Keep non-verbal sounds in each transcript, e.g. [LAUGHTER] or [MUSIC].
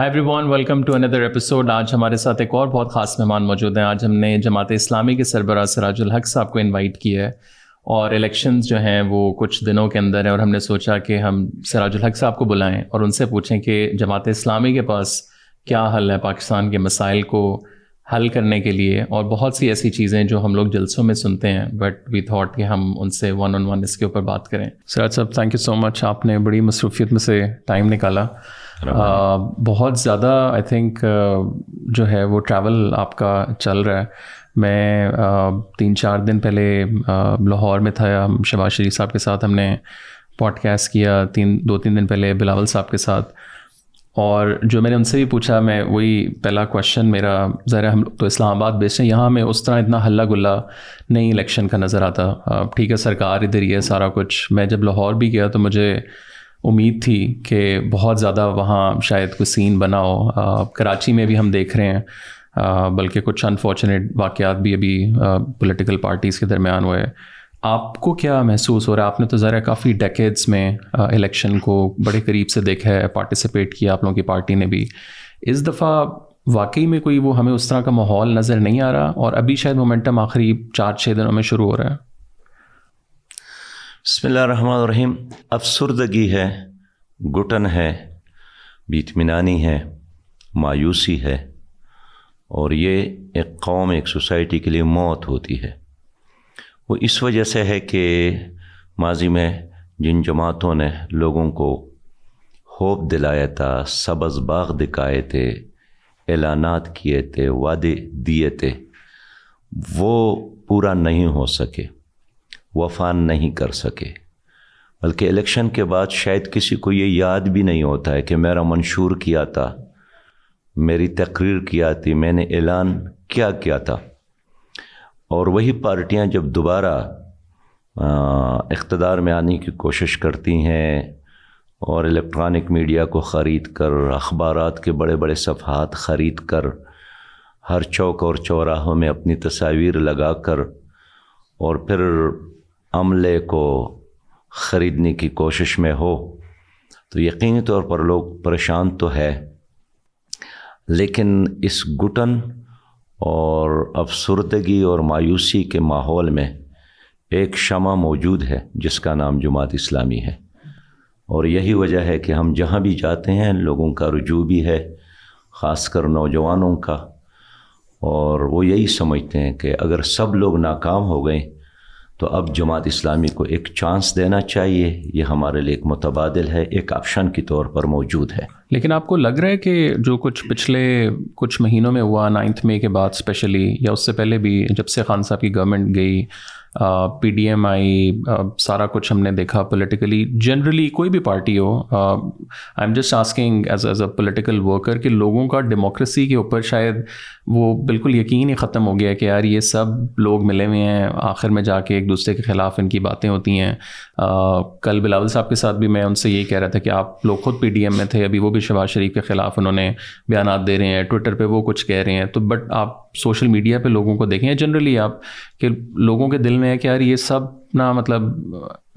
High everyone welcome to another episode آج ہمارے ساتھ ایک اور بہت خاص مہمان موجود ہیں. آج ہم نے جماعت اسلامی کے سربراہ سراج الحق صاحب کو انوائٹ کیا ہے اور الیکشنز جو ہیں وہ کچھ دنوں کے اندر ہیں اور ہم نے سوچا کہ ہم سراج الحق صاحب کو بلائیں اور ان سے پوچھیں کہ جماعت اسلامی کے پاس کیا حل ہے پاکستان کے مسائل کو حل کرنے کے لیے؟ اور بہت سی ایسی چیزیں جو ہم لوگ جلسوں میں سنتے ہیں بٹ وی تھاٹ کہ ہم ان سے ون آن ون اس کے اوپر بات کریں۔ سراج صاحب تھینک یو سو مچ آپ نے بڑی مصروفیت میں سے ٹائم نکالا۔ بہت زیادہ آئی تھنک جو ہے وہ ٹریول آپ کا چل رہا ہے۔ میں تین چار دن پہلے لاہور میں تھا شہباز شریف صاحب کے ساتھ ہم نے پوڈ کاسٹ کیا، تین، دو تین دن پہلے بلاول صاحب کے ساتھ۔ اور جو میں نے ان سے بھی پوچھا، میں وہی پہلا کوشچن میرا ذرا ہم تو اسلام آباد بیچ ہیں، یہاں میں اس طرح اتنا ہلّہ گلا نہیں الیکشن کا نظر آتا۔ ٹھیک ہے، سرکار ادھر ہی ہے، سارا کچھ۔ میں جب لاہور بھی گیا تو مجھے امید تھی کہ بہت زیادہ وہاں شاید کوئی سین بنا ہو۔ کراچی میں بھی ہم دیکھ رہے ہیں۔ بلکہ کچھ انفارچونیٹ واقعات بھی ابھی پولیٹیکل پارٹیز کے درمیان ہوئے۔ آپ کو کیا محسوس ہو رہا ہے؟ آپ نے تو ذرا کافی ڈیکیڈس میں الیکشن کو بڑے قریب سے دیکھا ہے پارٹیسپیٹ کیا آپ لوگوں کی پارٹی نے بھی۔ اس دفعہ واقعی میں کوئی وہ ہمیں اس طرح کا ماحول نظر نہیں آ رہا اور ابھی شاید مومنٹم آخری چار چھ دنوں میں شروع ہو رہا ہے۔ بسم اللہ الرحمن الرحیم۔ افسردگی ہے گٹن ہے بیتمنانی ہے، مایوسی ہے، اور یہ ایک قوم، ایک سوسائٹی کے لیے موت ہوتی ہے۔ وہ اس وجہ سے ہے کہ ماضی میں جن جماعتوں نے لوگوں کو ہوپ دلایا تھا، سبز باغ دکھائے تھے، اعلانات کیے تھے، وعدے دیے تھے، وہ پورا نہیں ہو سکے۔ وفان نہیں کر سکے۔ بلکہ الیکشن کے بعد شاید کسی کو یہ یاد بھی نہیں ہوتا ہے کہ میرا منشور کیا تھا، میری تقریر کیا تھی، میں نے اعلان کیا کیا تھا۔ اور وہی پارٹیاں جب دوبارہ اقتدار میں آنے کی کوشش کرتی ہیں اور الیکٹرانک میڈیا کو خرید کر، اخبارات کے بڑے بڑے صفحات خرید کر، ہر چوک اور چوراہوں میں اپنی تصاویر لگا کر اور پھر عملے کو خریدنے کی کوشش میں ہو، تو یقینی طور پر لوگ پریشان تو ہے۔ لیکن اس گٹن اور افسردگی اور مایوسی کے ماحول میں ایک شمع موجود ہے، جس کا نام جماعت اسلامی ہے۔ اور یہی وجہ ہے کہ ہم جہاں بھی جاتے ہیں، لوگوں کا رجوع بھی ہے، خاص کر نوجوانوں کا۔ اور وہ یہی سمجھتے ہیں کہ اگر سب لوگ ناکام ہو گئے تو اب جماعت اسلامی کو ایک چانس دینا چاہیے، یہ ہمارے لیے ایک متبادل ہے، ایک آپشن کی طور پر موجود ہے۔ لیکن آپ کو لگ رہا ہے کہ جو کچھ پچھلے کچھ مہینوں میں ہوا، نائنتھ مے کے بعد اسپیشلی یا اس سے پہلے بھی، جب سے خان صاحب کی گورنمنٹ گئی پی ڈی ایم آئی سارا کچھ ہم نے دیکھا پولیٹیکلی جنرلی کوئی بھی party who I am just asking as as a political worker کہ لوگوں کا ڈیموکریسی کے اوپر شاید وہ بالکل یقین ہی ختم ہو گیا کہ یار یہ سب لوگ ملے ہوئے ہیں، آخر میں جا کے ایک دوسرے کے خلاف ان کی باتیں ہوتی ہیں۔ کل بلاول صاحب کے ساتھ بھی میں ان سے یہی کہہ رہا تھا کہ آپ لوگ خود پی ڈی ایم میں تھے، ابھی وہ بھی شہباز شریف کے خلاف انہوں نے بیانات دے رہے ہیں ٹویٹر پہ وہ کچھ کہہ رہے ہیں۔ تو بٹ آپ سوشل میڈیا پہ لوگوں کو دیکھیں جنرلی آپ کہ لوگوں کے دل میں ہے کہ یار یہ سب نا مطلب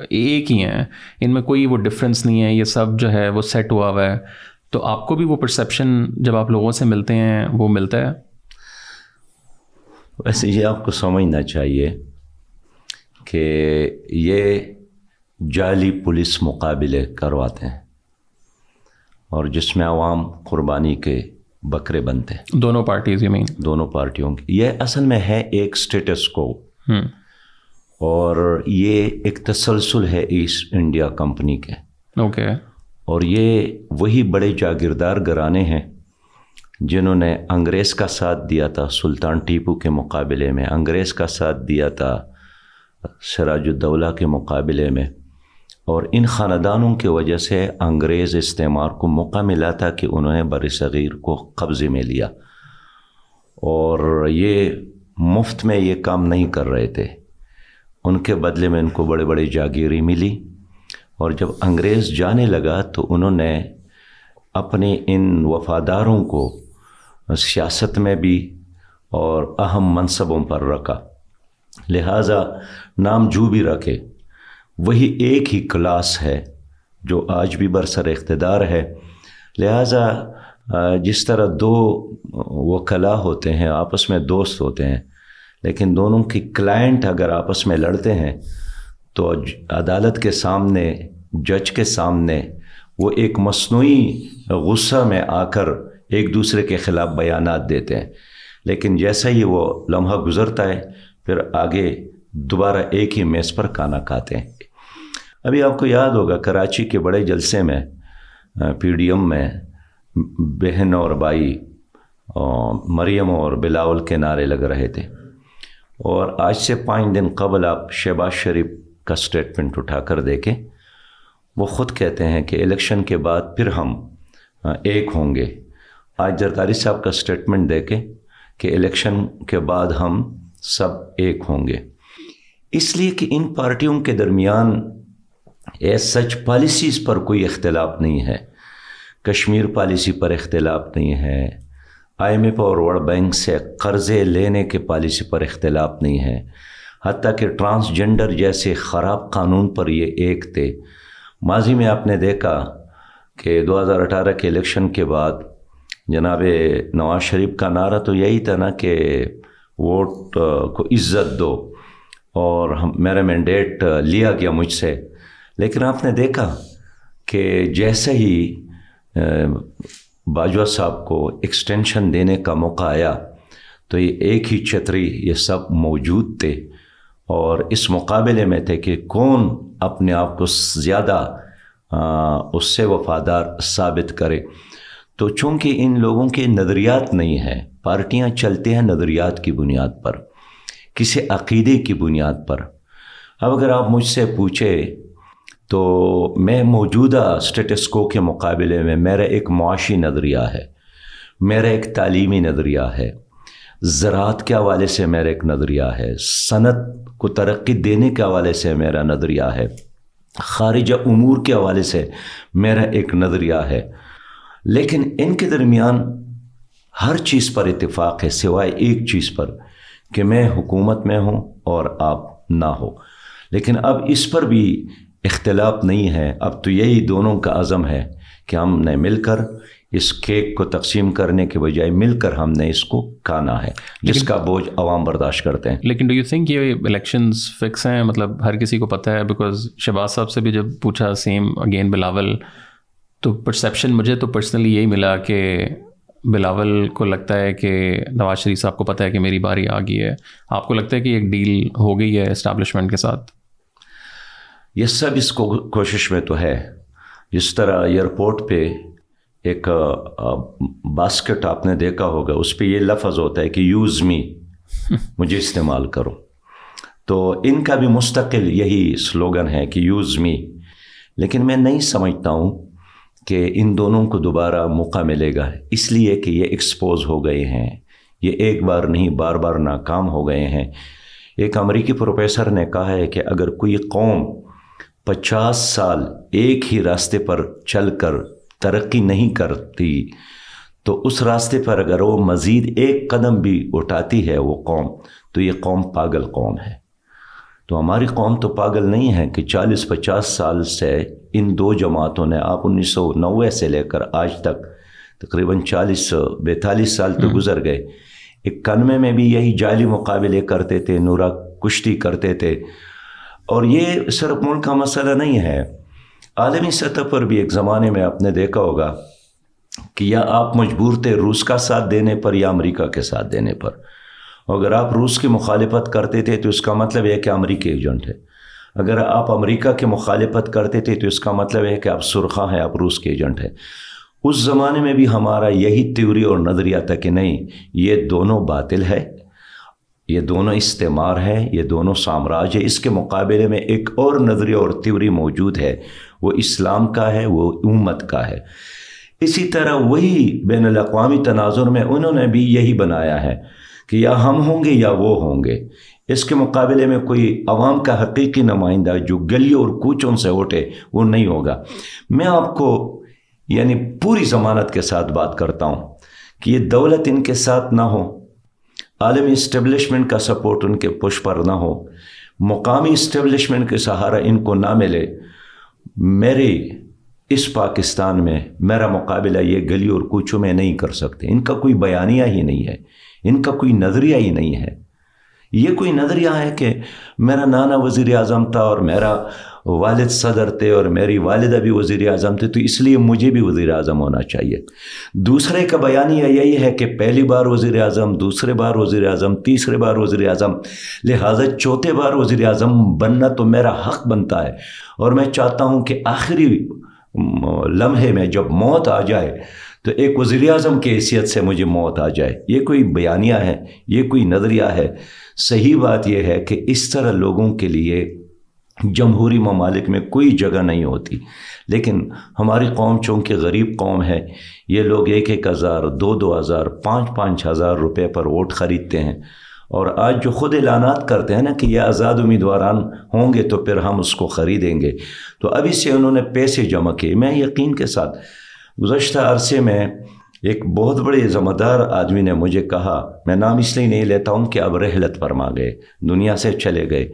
ایک ہی ہیں۔ ان میں کوئی وہ ڈفرینس نہیں ہے یہ سب جو ہے وہ سیٹ ہوا ہوا ہے۔ تو آپ کو بھی وہ پرسیپشن جب آپ لوگوں سے ملتے ہیں وہ ملتا ہے؟ ویسے یہ آپ کو سمجھنا چاہیے کہ یہ جعلی پولیس مقابلے کرواتے ہیں اور جس میں عوام قربانی کے بکرے بنتے ہیں۔ دونوں پارٹیز مین دونوں پارٹیوں کی۔ یہ اصل میں ہے ایک اسٹیٹس کو اور یہ ایک تسلسل ہے ایسٹ انڈیا کمپنی کے۔ اوکے اور یہ وہی بڑے جاگیردار گرانے ہیں جنہوں نے انگریز کا ساتھ دیا تھا سلطان ٹیپو کے مقابلے میں۔ انگریز کا ساتھ دیا تھا سراج الدولہ کے مقابلے میں۔ اور ان خاندانوں کی وجہ سے انگریز استعمار کو موقع ملا تھا کہ انہوں نے بر صغیر کو قبضے میں لیا۔ اور یہ مفت میں یہ کام نہیں کر رہے تھے۔ ان کے بدلے میں ان کو بڑے بڑے جاگیری ملی اور جب انگریز جانے لگا تو انہوں نے اپنے ان وفاداروں کو سیاست میں بھی اور اہم منصبوں پر رکھا۔ لہٰذا نام جو بھی رکھے، وہی ایک ہی کلاس ہے جو آج بھی برسر اقتدار ہے۔ لہٰذا جس طرح دو وہ ہوتے ہیں، آپس میں دوست ہوتے ہیں لیکن دونوں کی کلائنٹ اگر آپس میں لڑتے ہیں، تو عدالت کے سامنے جج کے سامنے وہ ایک مصنوعی غصہ میں آ کر ایک دوسرے کے خلاف بیانات دیتے ہیں۔ لیکن جیسا ہی وہ لمحہ گزرتا ہے، پھر آگے دوبارہ ایک ہی میز پر کھانا کھاتے ہیں۔ ابھی آپ کو یاد ہوگا، کراچی کے بڑے جلسے میں، پی ڈی ایم میں بہن اور بائی مریم اور بلاول کے نعرے لگ رہے تھے۔ اور آج سے پانچ دن قبل آپ شہباز شریف کا اسٹیٹمنٹ اٹھا کر دیکھیں۔ وہ خود کہتے ہیں کہ الیکشن کے بعد پھر ہم ایک ہوں گے۔ آج زرداری صاحب کا اسٹیٹمنٹ دیکھیں کہ الیکشن کے بعد ہم سب ایک ہوں گے۔ اس لیے کہ ان پارٹیوں کے درمیان ایز سچ پالیسیز پر کوئی اختلاف نہیں ہے۔ کشمیر پالیسی پر اختلاف نہیں ہے۔ آئی ایم ایف اور ورلڈ بینک سے قرضے لینے کے پالیسی پر اختلاف نہیں ہے، حتیٰ کہ ٹرانسجنڈر جیسے خراب قانون پر یہ ایک تھے۔ ماضی میں آپ نے دیکھا کہ دو ہزار اٹھارہ کے الیکشن کے بعد جناب نواز شریف کا نعرہ تو یہی تھا نا کہ ووٹ کو عزت دو اور میرا مینڈیٹ لیا گیا مجھ سے۔ لیکن آپ نے دیکھا کہ جیسے ہی باجوہ صاحب کو ایکسٹینشن دینے کا موقع آیا تو یہ ایک ہی چھتری یہ سب موجود تھے اور اس مقابلے میں تھے کہ کون اپنے آپ کو زیادہ اس سے وفادار ثابت کرے۔ تو چونکہ ان لوگوں کے نظریات نہیں ہیں، پارٹیاں چلتے ہیں نظریات کی بنیاد پر، کسی عقیدے کی بنیاد پر۔ اب اگر آپ مجھ سے پوچھے تو میں موجودہ اسٹیٹسکو کے مقابلے میں میرا ایک معاشی نظریہ ہے، میرا ایک تعلیمی نظریہ ہے۔ زراعت کے حوالے سے میرا ایک نظریہ ہے، صنعت کو ترقی دینے کے حوالے سے میرا نظریہ ہے۔ خارجہ امور کے حوالے سے میرا ایک نظریہ ہے۔ لیکن ان کے درمیان ہر چیز پر اتفاق ہے، سوائے ایک چیز پر کہ میں حکومت میں ہوں اور آپ نہ ہو۔ لیکن اب اس پر بھی اختلاف نہیں ہے۔ اب تو یہی دونوں کا عزم ہے کہ ہم نے مل کر اس کیک کو تقسیم کرنے کے بجائے مل کر ہم نے اس کو کھانا ہے جس کا بوجھ عوام برداشت کرتے ہیں۔ لیکن ڈو یو تھنک یہ الیکشنز فکس ہیں؟ مطلب ہر کسی کو پتہ ہے بیکاز شہباز صاحب سے بھی جب پوچھا سیم اگین بلاول تو پرسیپشن مجھے تو پرسنلی یہی ملا کہ بلاول کو لگتا ہے کہ نواز شریف صاحب کو پتہ ہے کہ میری باری آ گئی ہے۔ آپ کو لگتا ہے کہ ایک ڈیل ہو گئی ہے اسٹیبلشمنٹ کے ساتھ؟ یہ سب اس کو کوشش میں تو ہے۔ جس طرح ایئرپورٹ پہ ایک باسکٹ آپ نے دیکھا ہوگا اس پہ یہ لفظ ہوتا ہے کہ یوز می [LAUGHS] مجھے استعمال کرو۔ تو ان کا بھی مستقل یہی سلوگن ہے کہ یوز می۔ لیکن میں نہیں سمجھتا ہوں کہ ان دونوں کو دوبارہ موقع ملے گا۔ اس لیے کہ یہ ایکسپوز ہو گئے ہیں۔ یہ ایک بار نہیں بار بار ناکام ہو گئے ہیں۔ ایک امریکی پروفیسر نے کہا ہے کہ اگر کوئی قوم پچاس سال ایک ہی راستے پر چل کر ترقی نہیں کرتی تو اس راستے پر اگر وہ مزید ایک قدم بھی اٹھاتی ہے وہ قوم تو یہ قوم پاگل قوم ہے۔ تو ہماری قوم تو پاگل نہیں ہے کہ چالیس پچاس سال سے ان دو جماعتوں نے آپ انیس سو نوے سے لے کر آج تک تقریباً چالیس بیتالیس سال تو گزر گئے۔ ایک کنمے میں بھی یہی جعلی مقابلے کرتے تھے نورا کشتی کرتے تھے۔ اور یہ صرف ملک کا مسئلہ نہیں ہے۔ عالمی سطح پر بھی ایک زمانے میں آپ نے دیکھا ہوگا کہ یا آپ مجبور تھے روس کا ساتھ دینے پر یا امریکہ کے ساتھ دینے پر۔ اگر آپ روس کی مخالفت کرتے تھے تو اس کا مطلب ہے کہ امریکی ایجنٹ ہے۔ اگر آپ امریکہ کی مخالفت کرتے تھے تو اس کا مطلب ہے کہ آپ سرخہ ہیں، آپ روس کے ایجنٹ ہیں۔ اس زمانے میں بھی ہمارا یہی تیوری اور نظریہ تھا کہ نہیں، یہ دونوں باطل ہے۔ یہ دونوں استعمار ہے یہ دونوں سامراج ہے اس کے مقابلے میں ایک اور نظریہ اور تیوری موجود ہے۔ وہ اسلام کا ہے، وہ امت کا ہے۔ اسی طرح وہی بین الاقوامی تناظر میں انہوں نے بھی یہی بنایا ہے کہ یا ہم ہوں گے یا وہ ہوں گے۔ اس کے مقابلے میں کوئی عوام کا حقیقی نمائندہ جو گلیوں اور کوچوں سے اٹھے، وہ نہیں ہوگا۔ میں آپ کو یعنی پوری ضمانت کے ساتھ بات کرتا ہوں کہ یہ دولت ان کے ساتھ نہ ہو۔ عالمی اسٹیبلشمنٹ کا سپورٹ ان کے پش پر نہ ہو۔ مقامی اسٹیبلشمنٹ کے سہارا ان کو نہ ملے۔ میری اس پاکستان میں میرا مقابلہ یہ گلی اور کوچوں میں نہیں کر سکتے۔ ان کا کوئی بیانیہ ہی نہیں ہے۔ ان کا کوئی نظریہ ہی نہیں ہے۔ یہ کوئی نظریہ ہے کہ میرا نانا وزیر اعظم تھا اور میرا والد صدر تھے اور میری والدہ بھی وزیر اعظم تھے تو اس لیے مجھے بھی وزیر اعظم ہونا چاہیے۔ دوسرے کا بیانیہ یہی ہے کہ پہلی بار وزیر اعظم، دوسرے بار وزیر اعظم، تیسرے بار وزیر اعظم۔ لہٰذا چوتھے بار وزیر اعظم بننا تو میرا حق بنتا ہے۔ اور میں چاہتا ہوں کہ آخری لمحے میں جب موت آ جائے، تو ایک وزیر اعظم کی حیثیت سے مجھے موت آ جائے۔ یہ کوئی بیانیہ ہے، یہ کوئی نظریہ ہے۔ صحیح بات یہ ہے کہ اس طرح لوگوں کے لیے جمہوری ممالک میں کوئی جگہ نہیں ہوتی۔ لیکن ہماری قوم چونکہ غریب قوم ہے، یہ لوگ ایک ایک ہزار، دو دو ہزار، پانچ پانچ ہزار روپے پر ووٹ خریدتے ہیں۔ اور آج جو خود اعلانات کرتے ہیں نا کہ یہ آزاد امیدواران ہوں گے تو پھر ہم اس کو خریدیں گے۔ تو ابھی سے انہوں نے پیسے جمع کیے۔ میں یقین کے ساتھ گزشتہ عرصے میں ایک بہت بڑے ذمہ دار آدمی نے مجھے کہا، میں نام اس لیے نہیں لیتا ہوں کہ اب رحلت فرما گئے، دنیا سے چلے گئے۔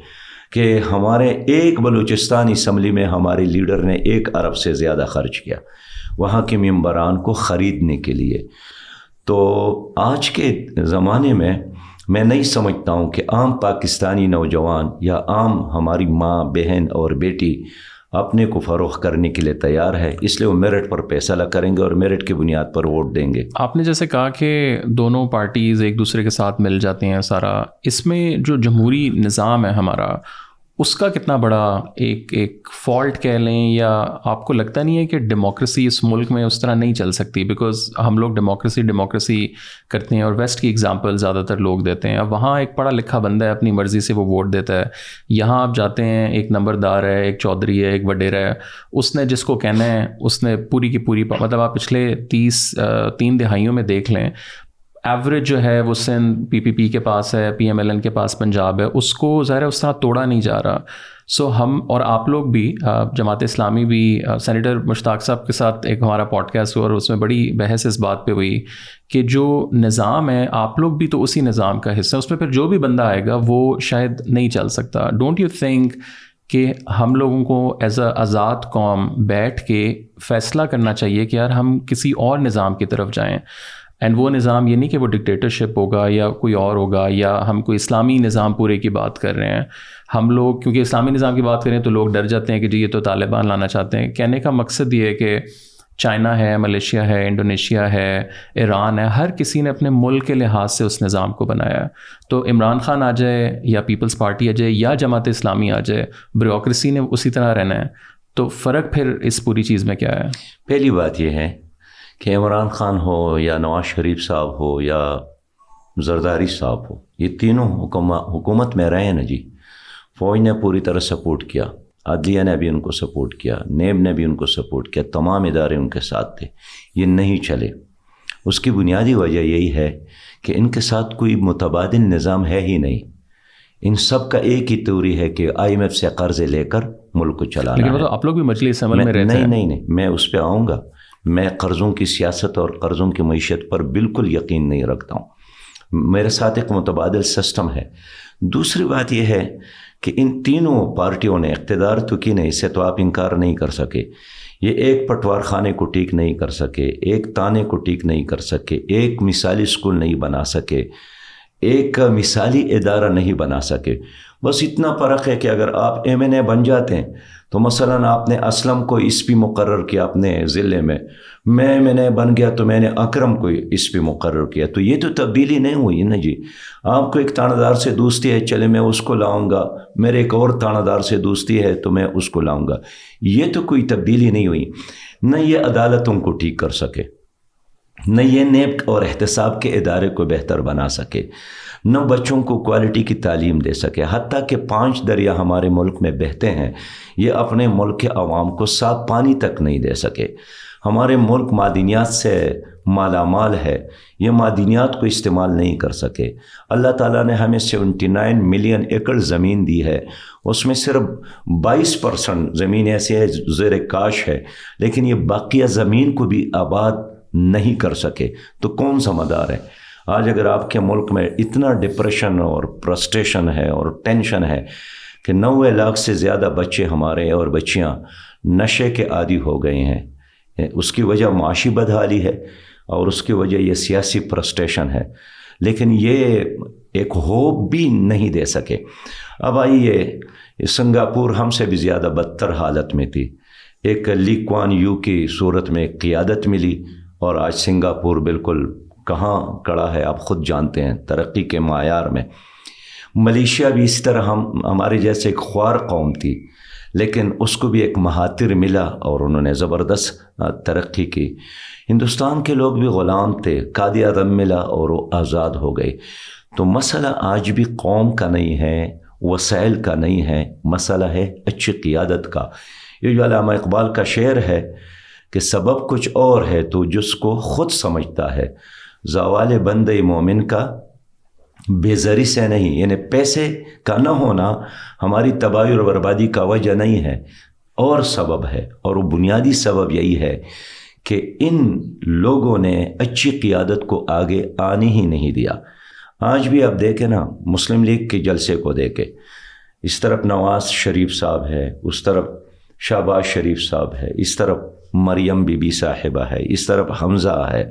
کہ ہمارے ایک بلوچستان اسمبلی میں ہمارے لیڈر نے ایک ارب سے زیادہ خرچ کیا، وہاں کے ممبران کو خریدنے کے لیے۔ تو آج کے زمانے میں میں نہیں سمجھتا ہوں کہ عام پاکستانی نوجوان یا عام ہماری ماں، بہن اور بیٹی اپنے کو فروغ کرنے کے لیے تیار ہے، اس لیے وہ میرٹ پر پیسہ فیصلہ کریں گے اور میرٹ کی بنیاد پر ووٹ دیں گے۔ آپ نے جیسے کہا کہ دونوں پارٹیز ایک دوسرے کے ساتھ مل جاتے ہیں سارا۔ اس میں جو جمہوری نظام ہے ہمارا اس کا کتنا بڑا ایک ایک فالٹ کہہ لیں یا آپ کو لگتا نہیں ہے کہ ڈیموکریسی اس ملک میں اس طرح نہیں چل سکتی؟ بیکاز ہم لوگ ڈیموکریسی ڈیموکریسی کرتے ہیں اور ویسٹ کی اگزامپل زیادہ تر لوگ دیتے ہیں۔ اب وہاں ایک پڑھا لکھا بندہ ہے، اپنی مرضی سے وہ ووٹ دیتا ہے۔ یہاں آپ جاتے ہیں، ایک نمبردار ہے، ایک چودھری ہے، ایک وڈیرا ہے۔ اس نے جس کو کہنا ہے، اس نے پوری کی پوری مطلب آپ پچھلے تیس تین دہائیوں میں دیکھ لیں۔ ایوریج جو ہے وہ سندھ پی پی پی کے پاس ہے پی ایم ایل این کے پاس پنجاب ہے، اس کو ظاہر اس طرح توڑا نہیں جا رہا. سو ہم اور آپ لوگ بھی جماعت اسلامی بھی سینیٹر مشتاق صاحب کے ساتھ ایک ہمارا پوڈ کاسٹ ہوا اور اس میں بڑی بحث اس بات پہ ہوئی کہ جو نظام ہے، آپ لوگ بھی تو اسی نظام کا حصہ ہے اس میں پھر جو بھی بندہ آئے گا وہ شاید نہیں چل سکتا. ڈونٹ یو تھنک کہ ہم لوگوں کو ایز اے آزاد قوم بیٹھ کے فیصلہ کرنا چاہیے کہ یار ہم کسی اور نظام کی طرف جائیں؟ اینڈ وہ نظام یہ نہیں کہ وہ ڈکٹیٹرشپ ہوگا یا کوئی اور ہوگا یا ہم کوئی اسلامی نظام پورے کی بات کر رہے ہیں۔ ہم لوگ، کیونکہ اسلامی نظام کی بات کریں تو لوگ ڈر جاتے ہیں کہ جی یہ تو طالبان لانا چاہتے ہیں۔ کہنے کا مقصد یہ ہے کہ چائنا ہے، ملیشیا ہے، انڈونیشیا ہے، ایران ہے، ہر کسی نے اپنے ملک کے لحاظ سے اس نظام کو بنایا۔ ہے تو عمران خان آ جائے یا پیپلز پارٹی آ جائے یا جماعت اسلامی آ جائے بیوکریسی نے اسی طرح رہنا ہے۔ تو فرق پھر اس پوری چیز میں کیا ہے؟ پہلی بات یہ ہے کہ عمران خان ہو یا نواز شریف صاحب ہو یا زرداری صاحب ہو یہ تینوں حکومت میں رہے نا جی۔ فوج نے پوری طرح سپورٹ کیا عدلیہ نے بھی ان کو سپورٹ کیا نیب نے بھی ان کو سپورٹ کیا تمام ادارے ان کے ساتھ تھے یہ نہیں چلے۔ اس کی بنیادی وجہ یہی ہے کہ ان کے ساتھ کوئی متبادل نظام ہے ہی نہیں۔ ان سب کا ایک ہی توری ہے کہ آئی ایم ایف سے قرضے لے کر ملک کو چلانا آپ لوگ بھی مجلس عمل میں نہیں نہیں نہیں میں اس پہ آؤں گا۔ میں قرضوں کی سیاست اور قرضوں کی معیشت پر بالکل یقین نہیں رکھتا ہوں۔ میرے ساتھ ایک متبادل سسٹم ہے۔ دوسری بات یہ ہے کہ ان تینوں پارٹیوں نے اقتدار تو کی نہیں، اسے تو آپ انکار نہیں کر سکے۔ یہ ایک پٹوار خانے کو ٹھیک نہیں کر سکے، ایک تانے کو ٹھیک نہیں کر سکے، ایک مثالی اسکول نہیں بنا سکے، ایک مثالی ادارہ نہیں بنا سکے۔ بس اتنا فرق ہے کہ اگر آپ ایم این اے بن جاتے ہیں تو مثلا آپ نے اسلم کو اس پی مقرر کیا اپنے ضلع میں میں میں نے بن گیا تو میں نے اکرم کو اس پی مقرر کیا۔ تو یہ تو تبدیلی نہیں ہوئی نا جی۔ آپ کو ایک تانہ دار سے دوستی ہے، چلے میں اس کو لاؤں گا۔ میرے ایک اور تانہ دار سے دوستی ہے تو میں اس کو لاؤں گا۔ یہ تو کوئی تبدیلی نہیں ہوئی۔ نہ یہ عدالتوں کو ٹھیک کر سکے، نہ یہ نیب اور احتساب کے ادارے کو بہتر بنا سکے۔ نہ بچوں کو کوالٹی کی تعلیم دے سکے۔ حتیٰ کہ پانچ دریا ہمارے ملک میں بہتے ہیں، یہ اپنے ملک کے عوام کو صاف پانی تک نہیں دے سکے۔ ہمارے ملک معدنیات سے مالا مال ہے، یہ معدنیات کو استعمال نہیں کر سکے۔ اللہ تعالیٰ نے ہمیں سیونٹی نائن ملین ایکڑ زمین دی ہے۔ اس میں صرف بائیس پرسنٹ زمین ایسی ہے، زیر کاش ہے۔ لیکن یہ باقیہ زمین کو بھی آباد نہیں کر سکے۔ تو کون سا ہے؟ آج اگر آپ کے ملک میں اتنا ڈپریشن اور پرسٹیشن ہے اور ٹینشن ہے کہ نوے لاکھ سے زیادہ بچے ہمارے اور بچیاں نشے کے عادی ہو گئے ہیں، اس کی وجہ معاشی بدحالی ہے اور اس کی وجہ یہ سیاسی پرسٹیشن ہے۔ لیکن یہ ایک ہوپ بھی نہیں دے سکے۔ اب آئیے، سنگاپور ہم سے بھی زیادہ بدتر حالت میں تھی۔ ایک لیکوان یو کی صورت میں قیادت ملی اور آج سنگاپور بالکل کہاں کڑا ہے، آپ خود جانتے ہیں ترقی کے معیار میں۔ ملیشیا بھی اس طرح ہم، ہمارے جیسے ایک خوار قوم تھی، لیکن اس کو بھی ایک مہاتر ملا اور انہوں نے زبردست ترقی کی۔ ہندوستان کے لوگ بھی غلام تھے، قادی اعظم ملا اور وہ آزاد ہو گئے۔ تو مسئلہ آج بھی قوم کا نہیں ہے، وسائل کا نہیں ہے، مسئلہ ہے اچھی قیادت کا۔ یہ جو علامہ اقبال کا شعر ہے کہ سبب کچھ اور ہے تو جس کو خود سمجھتا ہے۔ زوال بند مومن کا بے زری سے نہیں یعنی پیسے کا نہ ہونا ہماری تباہی اور بربادی کا وجہ نہیں ہے، اور سبب ہے، اور وہ بنیادی سبب یہی ہے کہ ان لوگوں نے اچھی قیادت کو آگے آنے ہی نہیں دیا۔ آج بھی آپ دیکھیں نا، مسلم لیگ کے جلسے کو دیکھے اس طرف نواز شریف صاحب ہے، اس طرف شہباز شریف صاحب ہے، اس طرف مریم بی بی صاحبہ ہے، اس طرف حمزہ ہے۔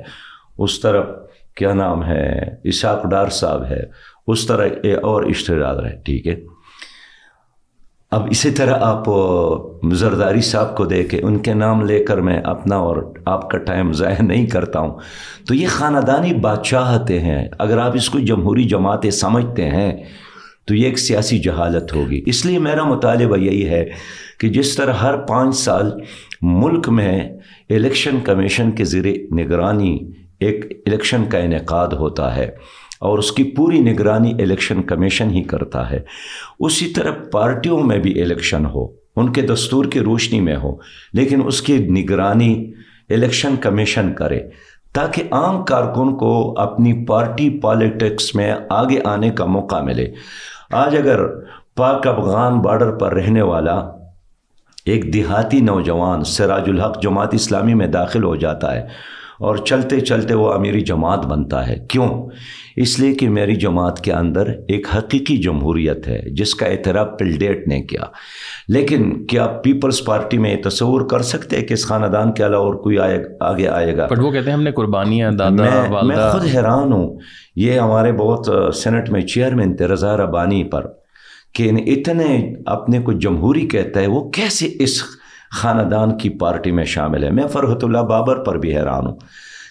اس طرف کیا نام ہے؟ اساق ڈار صاحب ہے۔ اس طرح اور اشتہار ہے ٹھیک ہے۔ اب اسی طرح آپ زرداری صاحب کو دے کے ان کے نام لے کر میں اپنا اور آپ کا ٹائم ضائع نہیں کرتا ہوں۔ تو یہ خاندانی بادشاہتے ہیں۔ اگر آپ اس کو جمہوری جماعتیں سمجھتے ہیں، تو یہ ایک سیاسی جہالت ہوگی۔ اس لیے میرا مطالبہ یہی ہے کہ جس طرح ہر پانچ سال ملک میں الیکشن کمیشن کے ذریعے نگرانی ایک الیکشن کا انعقاد ہوتا ہے اور اس کی پوری نگرانی الیکشن کمیشن ہی کرتا ہے۔ اسی طرح پارٹیوں میں بھی الیکشن ہو، ان کے دستور کی روشنی میں ہو، لیکن اس کی نگرانی الیکشن کمیشن کرے تاکہ عام کارکن کو اپنی پارٹی پالیٹکس میں آگے آنے کا موقع ملے۔ آج اگر پاک افغان بارڈر پر رہنے والا ایک دیہاتی نوجوان سراج الحق جماعت اسلامی میں داخل ہو جاتا ہے اور چلتے چلتے وہ امیری جماعت بنتا ہے۔ کیوں؟ اس لیے کہ میری جماعت کے اندر ایک حقیقی جمہوریت ہے جس کا اعتراف پلڈیٹ نے کیا۔ لیکن کیا پیپلز پارٹی میں تصور کر سکتے کہ اس خاندان کے علاوہ اور کوئی آئے آگے آئے گا؟ وہ کہتے ہیں ہم نے قربانیاں دادا میں خود حیران ہوں۔ یہ ہمارے بہت سینٹ میں چیئرمین تھے رضا ربانی پر کہ اتنے اپنے کو جمہوری کہتا ہے وہ کیسے اس خاندان کی پارٹی میں شامل ہے۔ میں فرحت اللہ بابر پر بھی حیران ہوں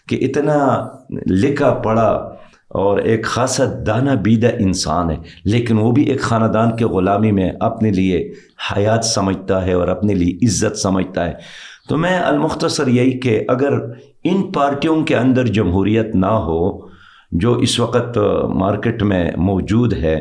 کہ اتنا لکھا پڑھا اور ایک خاصا دانہ بیدہ انسان ہے، لیکن وہ بھی ایک خاندان کے غلامی میں اپنے لیے حیات سمجھتا ہے اور اپنے لیے عزت سمجھتا ہے۔ تو میں المختصر یہی کہ اگر ان پارٹیوں کے اندر جمہوریت نہ ہو، جو اس وقت مارکیٹ میں موجود ہے،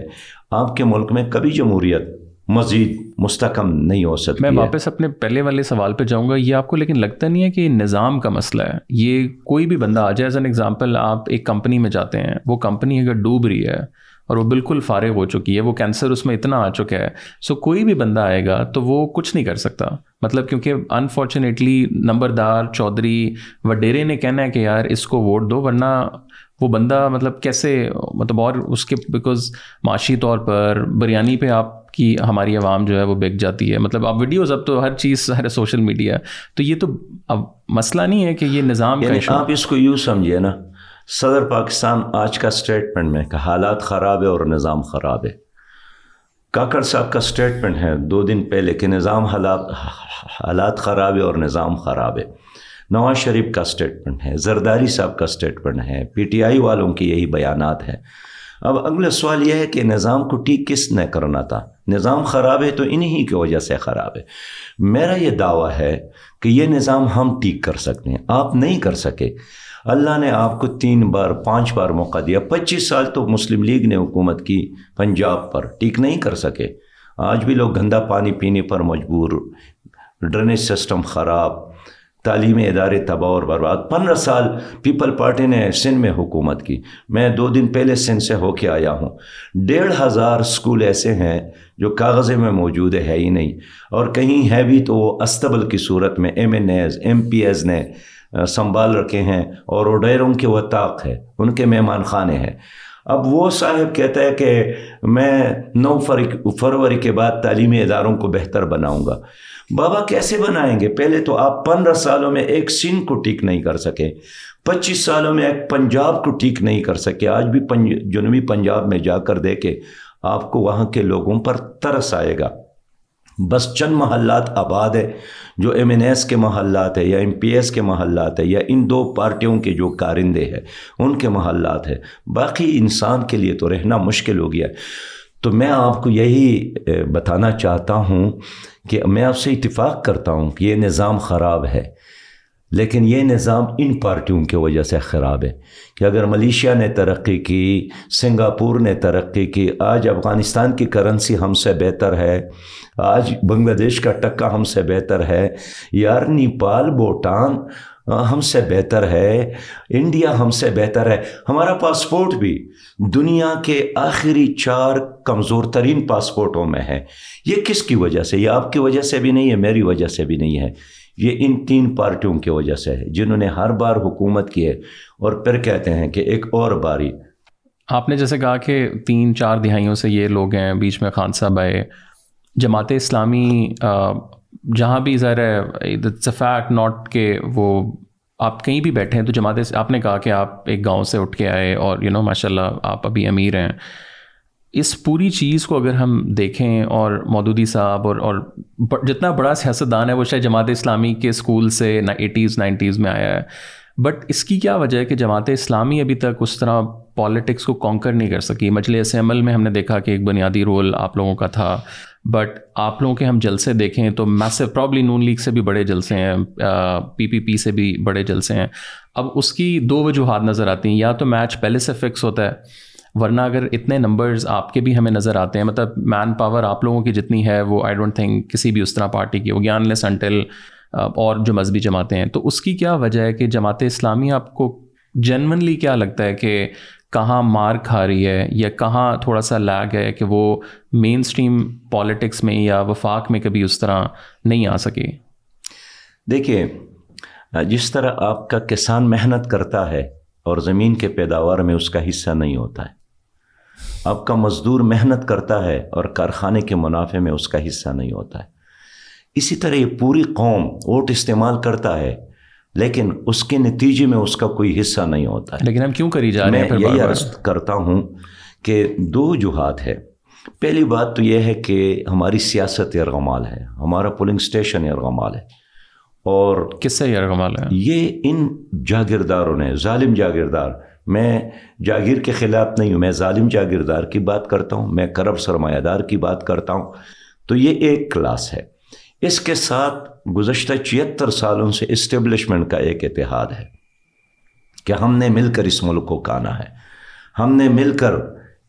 آپ کے ملک میں کبھی جمہوریت مزید مستحکم نہیں ہو سکتی میں واپس اپنے پہلے والے سوال پہ جاؤں گا۔ یہ آپ کو لیکن لگتا نہیں ہے کہ نظام کا مسئلہ ہے۔ یہ کوئی بھی بندہ آ جائے ایز این ایگزامپل آپ ایک کمپنی میں جاتے ہیں۔ وہ کمپنی اگر ڈوب رہی ہے اور وہ بالکل فارغ ہو چکی ہے وہ کینسر اس میں اتنا آ چکا ہے۔ سو کوئی بھی بندہ آئے گا تو وہ کچھ نہیں کر سکتا۔ مطلب کیونکہ انفارچونیٹلی نمبردار چودھری وڈیرے نے کہنا ہے کہ یار اس کو ووٹ دو ورنہ وہ بندہ مطلب کیسے مطلب اور اس کے بیکاز معاشی طور پر بریانی پہ آپ کی ہماری عوام جو ہے وہ بک جاتی ہے۔ مطلب اب ویڈیوز اب تو ہر چیز ہر سوشل میڈیا تو یہ تو اب مسئلہ نہیں ہے کہ یہ نظام یعنی آپ اس کو یوں سمجھیے نا صدر پاکستان آج کا اسٹیٹمنٹ میں کہ حالات خراب ہے اور نظام خراب ہے۔ کاکڑ صاحب کا اسٹیٹمنٹ ہے دو دن پہلے کہ نظام حالات حالات خراب ہے اور نظام خراب ہے۔ نواز شریف کا اسٹیٹمنٹ ہے زرداری صاحب کا اسٹیٹمنٹ ہے پی ٹی آئی والوں کی یہی بیانات ہیں۔ اب اگلا سوال یہ ہے کہ نظام کو ٹھیک کس نے کرنا تھا؟ نظام خراب ہے تو انہی کی وجہ سے خراب ہے۔ میرا یہ دعویٰ ہے کہ یہ نظام ہم ٹھیک کر سکتے ہیں، آپ نہیں کر سکے۔ اللہ نے آپ کو تین بار، پانچ بار موقع دیا۔ پچیس سال تو مسلم لیگ نے حکومت کی، پنجاب پر ٹھیک نہیں کر سکے۔ آج بھی لوگ گندا پانی پینے پر مجبور۔ ڈرینیج سسٹم خراب۔ تعلیمی ادارے تباہ اور برباد۔ پندرہ سال پیپل پارٹی نے سندھ میں حکومت کی۔ میں دو دن پہلے سندھ سے ہو کے آیا ہوں۔ ڈیڑھ ہزار اسکول ایسے ہیں جو کاغذے میں موجود ہے ہی نہیں۔ اور کہیں ہے بھی تو وہ استبل کی صورت میں M N As, M P As نے سنبھال رکھے ہیں اور وہ ڈیروں کے وہ طاق ہے۔ ان کے مہمان خانے ہیں۔ اب وہ صاحب کہتا ہے کہ میں نو فروری کے بعد تعلیمی اداروں کو بہتر بناؤں گا۔ بابا کیسے بنائیں گے؟ پہلے تو آپ پندرہ سالوں میں ایک سندھ کو ٹھیک نہیں کر سکے۔ پچیس سالوں میں ایک پنجاب کو ٹھیک نہیں کر سکے۔ آج بھی جنوبی پنجاب میں جا کر دیکھے آپ کو وہاں کے لوگوں پر ترس آئے گا۔ بس چند محلات آباد ہے جو ایم این ایس کے محلات ہے یا ایم پی ایس کے محلات ہے یا ان دو پارٹیوں کے جو کارندے ہیں، ان کے محلات ہے باقی انسان کے لیے تو رہنا مشکل ہو گیا۔ تو میں آپ کو یہی بتانا چاہتا ہوں کہ میں آپ سے اتفاق کرتا ہوں کہ یہ نظام خراب ہے، لیکن یہ نظام ان پارٹیوں کی وجہ سے خراب ہے کہ اگر ملیشیا نے ترقی کی، سنگاپور نے ترقی کی، آج افغانستان کی کرنسی ہم سے بہتر ہے، آج بنگلہ دیش کا ٹکا ہم سے بہتر ہے، یار نیپال بھوٹان ہم سے بہتر ہے، انڈیا ہم سے بہتر ہے۔ ہمارا پاسپورٹ بھی دنیا کے آخری چار کمزور ترین پاسپورٹوں میں ہے۔ یہ کس کی وجہ سے؟ یہ آپ کی وجہ سے بھی نہیں ہے، میری وجہ سے بھی نہیں ہے۔ یہ ان تین پارٹیوں کی وجہ سے ہے، جنہوں نے ہر بار حکومت کی ہے۔ اور پھر کہتے ہیں کہ ایک اور باری۔ آپ نے جیسے کہا کہ تین چار دہائیوں سے یہ لوگ ہیں، بیچ میں خان صاحب آئے۔ جماعت اسلامی جہاں بھی ظاہر ہے فیکٹ ناٹ کہ وہ آپ کہیں بھی بیٹھے ہیں تو جماعت آپ نے کہا کہ آپ ایک گاؤں سے اٹھ کے آئے اور یو نو ماشاء اللہ آپ ابھی امیر ہیں۔ اس پوری چیز کو اگر ہم دیکھیں اور مودودی صاحب اور اور جتنا بڑا سیاستدان ہے وہ شاید جماعت اسلامی کے اسکول سے ایٹیز نائنٹیز میں آیا ہے۔ بٹ اس کی کیا وجہ ہے کہ جماعت اسلامی ابھی تک اس طرح پالیٹکس کو کانکر نہیں کر سکی؟ مجلس عمل میں ہم نے دیکھا کہ ایک بنیادی رول آپ لوگوں کا تھا۔ بٹ آپ لوگوں کے ہم جلسے دیکھیں تو میسو پرابلی نون لیگ سے بھی بڑے جلسے ہیں پی پی پی سے بھی بڑے جلسے ہیں۔ اب اس کی دو وجوہات نظر آتی ہیں۔ یا تو میچ پہلے سے فکس ہوتا ہے، ورنہ اگر اتنے نمبرز آپ کے بھی ہمیں نظر آتے ہیں مطلب مین پاور آپ لوگوں کی جتنی ہے، وہ آئی ڈونٹ تھنک کسی بھی اس طرح پارٹی کی ہوگی۔ انلیس انٹل اور جو مذہبی جماعتیں ہیں۔ تو اس کی کیا وجہ ہے کہ جماعت اسلامی آپ کو جنونلی کیا لگتا ہے کہ کہاں مار کھا رہی ہے یا کہاں تھوڑا سا لیگ ہے کہ وہ مین اسٹریم پالیٹکس میں یا وفاق میں کبھی اس طرح نہیں آ سکے۔ دیکھیے، جس طرح آپ کا کسان محنت کرتا ہے اور زمین کے پیداوار میں اس کا حصہ نہیں ہوتا ہے، آپ کا مزدور محنت کرتا ہے اور کارخانے کے منافع میں اس کا حصہ نہیں ہوتا ہے۔ اسی طرح یہ پوری قوم ووٹ استعمال کرتا ہے لیکن اس کے نتیجے میں اس کا کوئی حصہ نہیں ہوتا ہے۔ لیکن ہم کیوں کری جا رہے ہیں میں یہی عرض کرتا ہوں کہ دو وجوہات ہے پہلی بات تو یہ ہے کہ ہماری سیاست یرغمال ہے ہمارا پولنگ اسٹیشن یرغمال ہے۔ اور کس سے یرغمال ہے؟ یہ ان جاگیرداروں نے ظالم جاگیردار۔ میں جاگیر کے خلاف نہیں ہوں میں ظالم جاگیردار کی بات کرتا ہوں میں کرب سرمایہ دار کی بات کرتا ہوں۔ تو یہ ایک کلاس ہے۔ اس کے ساتھ گزشتہ چھتر سالوں سے اسٹیبلشمنٹ کا ایک اتحاد ہے کہ ہم نے مل کر اس ملک کو کانا ہے۔ ہم نے مل کر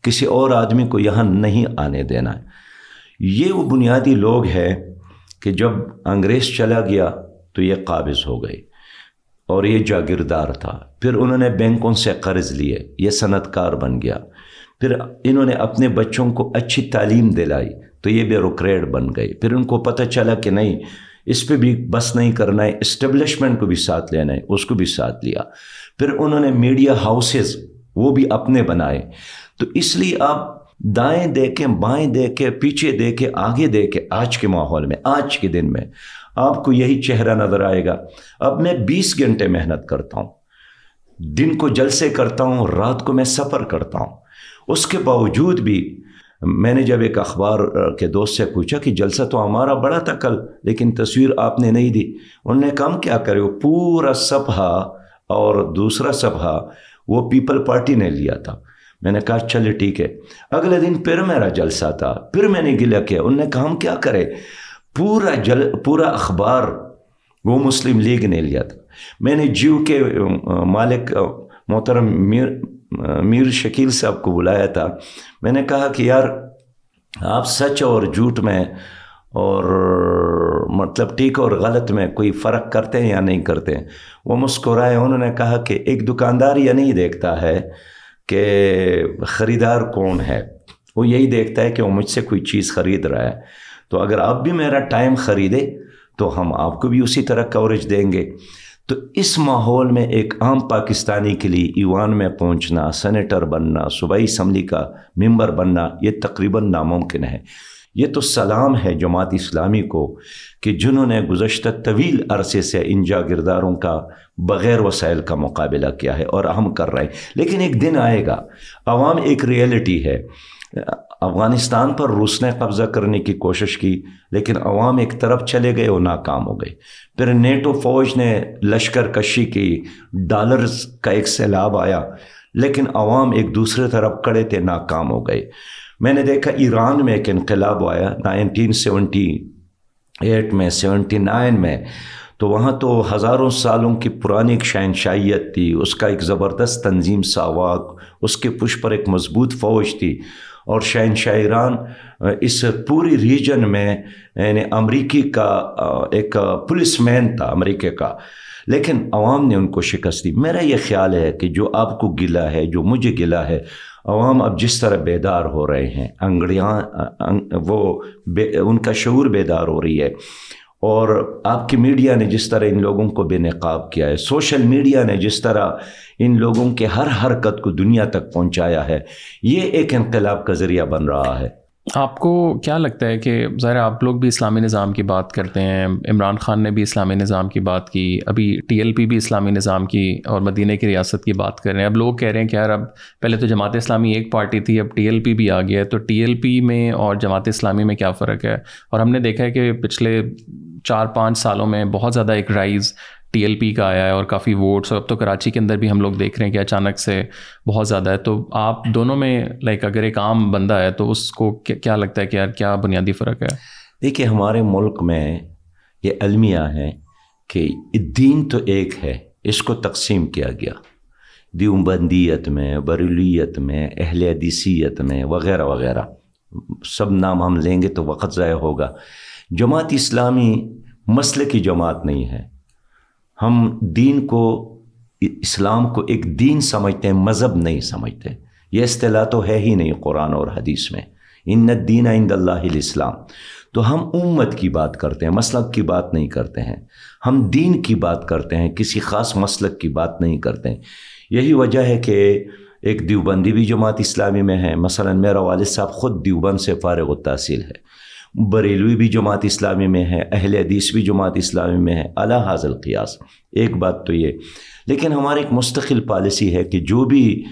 کسی اور آدمی کو یہاں نہیں آنے دینا ہے۔ یہ وہ بنیادی لوگ ہیں کہ جب انگریز چلا گیا تو یہ قابض ہو گئی اور یہ جاگیردار تھا۔ پھر انہوں نے بینکوں سے قرض لیے، یہ صنعت کار بن گیا۔ پھر انہوں نے اپنے بچوں کو اچھی تعلیم دلائی تو یہ بیوروکریٹ بن گئی پھر ان کو پتہ چلا کہ نہیں اس پہ بھی بس نہیں کرنا ہے اسٹیبلشمنٹ کو بھی ساتھ لینا ہے، اس کو بھی ساتھ لیا۔ پھر انہوں نے میڈیا ہاؤسز وہ بھی اپنے بنائے۔ تو اس لیے آپ دائیں دیکھیں، بائیں دیکھیں، پیچھے دیکھیں، آگے دیکھیں آج کے ماحول میں، آج کے دن میں۔ آپ کو یہی چہرہ نظر آئے گا۔ اب میں بیس گھنٹے محنت کرتا ہوں۔ دن کو جلسے کرتا ہوں، رات کو میں سفر کرتا ہوں۔ اس کے باوجود بھی میں نے جب ایک اخبار کے دوست سے پوچھا کہ جلسہ تو ہمارا بڑا تھا کل، لیکن تصویر آپ نے نہیں دی۔ انہوں نے کام کیا کرے وہ پورا صفحہ اور دوسرا صفحہ وہ پیپل پارٹی نے لیا تھا۔ میں نے کہا چلے ٹھیک ہے۔ اگلے دن پھر میرا جلسہ تھا۔ پھر میں نے گلا کیا۔ انہوں نے کہا، ہم کیا کرے پورا جل، پورا اخبار وہ مسلم لیگ نے لیا تھا۔ میں نے جی جیو کے مالک محترم میر میر شکیل صاحب کو بلایا تھا۔ میں نے کہا کہ یار، آپ سچ اور جھوٹ میں اور مطلب ٹھیک اور غلط میں کوئی فرق کرتے ہیں یا نہیں کرتے ہیں؟ وہ مسکرائے۔ انہوں نے کہا کہ ایک دکاندار یہ نہیں دیکھتا ہے کہ خریدار کون ہے۔ وہ یہی دیکھتا ہے کہ وہ مجھ سے کوئی چیز خرید رہا ہے۔ تو اگر آپ بھی میرا ٹائم خریدے تو ہم آپ کو بھی اسی طرح کوریج دیں گے۔ تو اس ماحول میں ایک عام پاکستانی کے لیے ایوان میں پہنچنا، سینیٹر بننا، صوبائی اسمبلی کا ممبر بننا، یہ تقریباً ناممکن ہے۔ یہ تو سلام ہے جماعت اسلامی کو کہ جنہوں نے گزشتہ طویل عرصے سے ان جاگرداروں کا بغیر وسائل کا مقابلہ کیا ہے اور ہم کر رہے ہیں۔ لیکن ایک دن آئے گا، عوام ایک ریئلٹی ہے۔ افغانستان پر روس نے قبضہ کرنے کی کوشش کی، لیکن عوام ایک طرف چلے گئے اور ناکام ہو گئے۔ پھر نیٹو فوج نے لشکر کشی کی، ڈالرز کا ایک سیلاب آیا، لیکن عوام ایک دوسرے طرف کڑے تھے، ناکام ہو گئے۔ میں نے دیکھا ایران میں ایک انقلاب آیا نائنٹین سیونٹی ایٹ میں سیونٹی نائن میں۔ تو وہاں تو ہزاروں سالوں کی پرانی ایک شہنشائیت تھی، اس کا ایک زبردست تنظیم ساواق اس کے پش پر ایک مضبوط فوج تھی۔ اور شہنشاہ ایران اس پوری ریجن میں یعنی امریکی کا ایک پولیس مین تھا امریکہ کا۔ لیکن عوام نے ان کو شکست دی۔ میرا یہ خیال ہے کہ جو آپ کو گلا ہے، جو مجھے گلا ہے، عوام اب جس طرح بیدار ہو رہے ہیں، انگڑیاں وہ بے، ان کا شعور بیدار ہو رہی ہے۔ اور آپ کی میڈیا نے جس طرح ان لوگوں کو بے نقاب کیا ہے سوشل میڈیا نے جس طرح ان لوگوں کے ہر حرکت کو دنیا تک پہنچایا ہے، یہ ایک انقلاب کا ذریعہ بن رہا ہے۔ آپ کو کیا لگتا ہے کہ ظاہر آپ لوگ بھی اسلامی نظام کی بات کرتے ہیں، عمران خان نے بھی اسلامی نظام کی بات کی، ابھی ٹی ایل پی بھی اسلامی نظام کی اور مدینہ کی ریاست کی بات کر رہے ہیں۔ اب لوگ کہہ رہے ہیں کہ یار اب پہلے تو جماعت اسلامی ایک پارٹی تھی، اب ٹی ایل پی بھی آ گیا ہے۔ تو ٹی ایل پی میں اور جماعت اسلامی میں کیا فرق ہے؟ اور ہم نے دیکھا ہے کہ پچھلے چار پانچ سالوں میں بہت زیادہ ایک رائز ٹی ایل پی کا آیا ہے اور کافی ووٹس اور اب تو کراچی کے اندر بھی ہم لوگ دیکھ رہے ہیں کہ اچانک سے بہت زیادہ ہے۔ تو آپ دونوں میں لائک اگر ایک عام بندہ ہے تو اس کو کیا لگتا ہے کہ یار کیا بنیادی فرق ہے؟ دیکھیے، ہمارے ملک میں یہ المیہ ہے کہ دین تو ایک ہے، اس کو تقسیم کیا گیا۔ دیوبندیت میں، بریلیت میں، اہل حدیثیت میں وغیرہ وغیرہ۔ سب نام ہم لیں گے تو وقت ضائع ہوگا۔ جماعت اسلامی مسئلے کی جماعت نہیں ہے۔ ہم دین کو، اسلام کو ایک دین سمجھتے ہیں، مذہب نہیں سمجھتے۔ یہ اصطلاح تو ہے ہی نہیں قرآن اور حدیث میں۔ ان دین عند اللہ الاسلام۔ تو ہم امت کی بات کرتے ہیں، مسلک کی بات نہیں کرتے ہیں۔ ہم دین کی بات کرتے ہیں، کسی خاص مسلک کی بات نہیں کرتے ہیں۔ یہی وجہ ہے کہ ایک دیوبندی بھی جماعت اسلامی میں ہے۔ مثلا میرا والد صاحب خود دیوبند سے فارغ التحصیل ہے۔ بریلوی بھی جماعت اسلامی میں ہے، اہل حدیث بھی جماعت اسلامی میں ہے۔ اللہ حاضل قیاس ایک بات تو یہ۔ لیکن ہماری ایک مستقل پالیسی ہے کہ جو بھی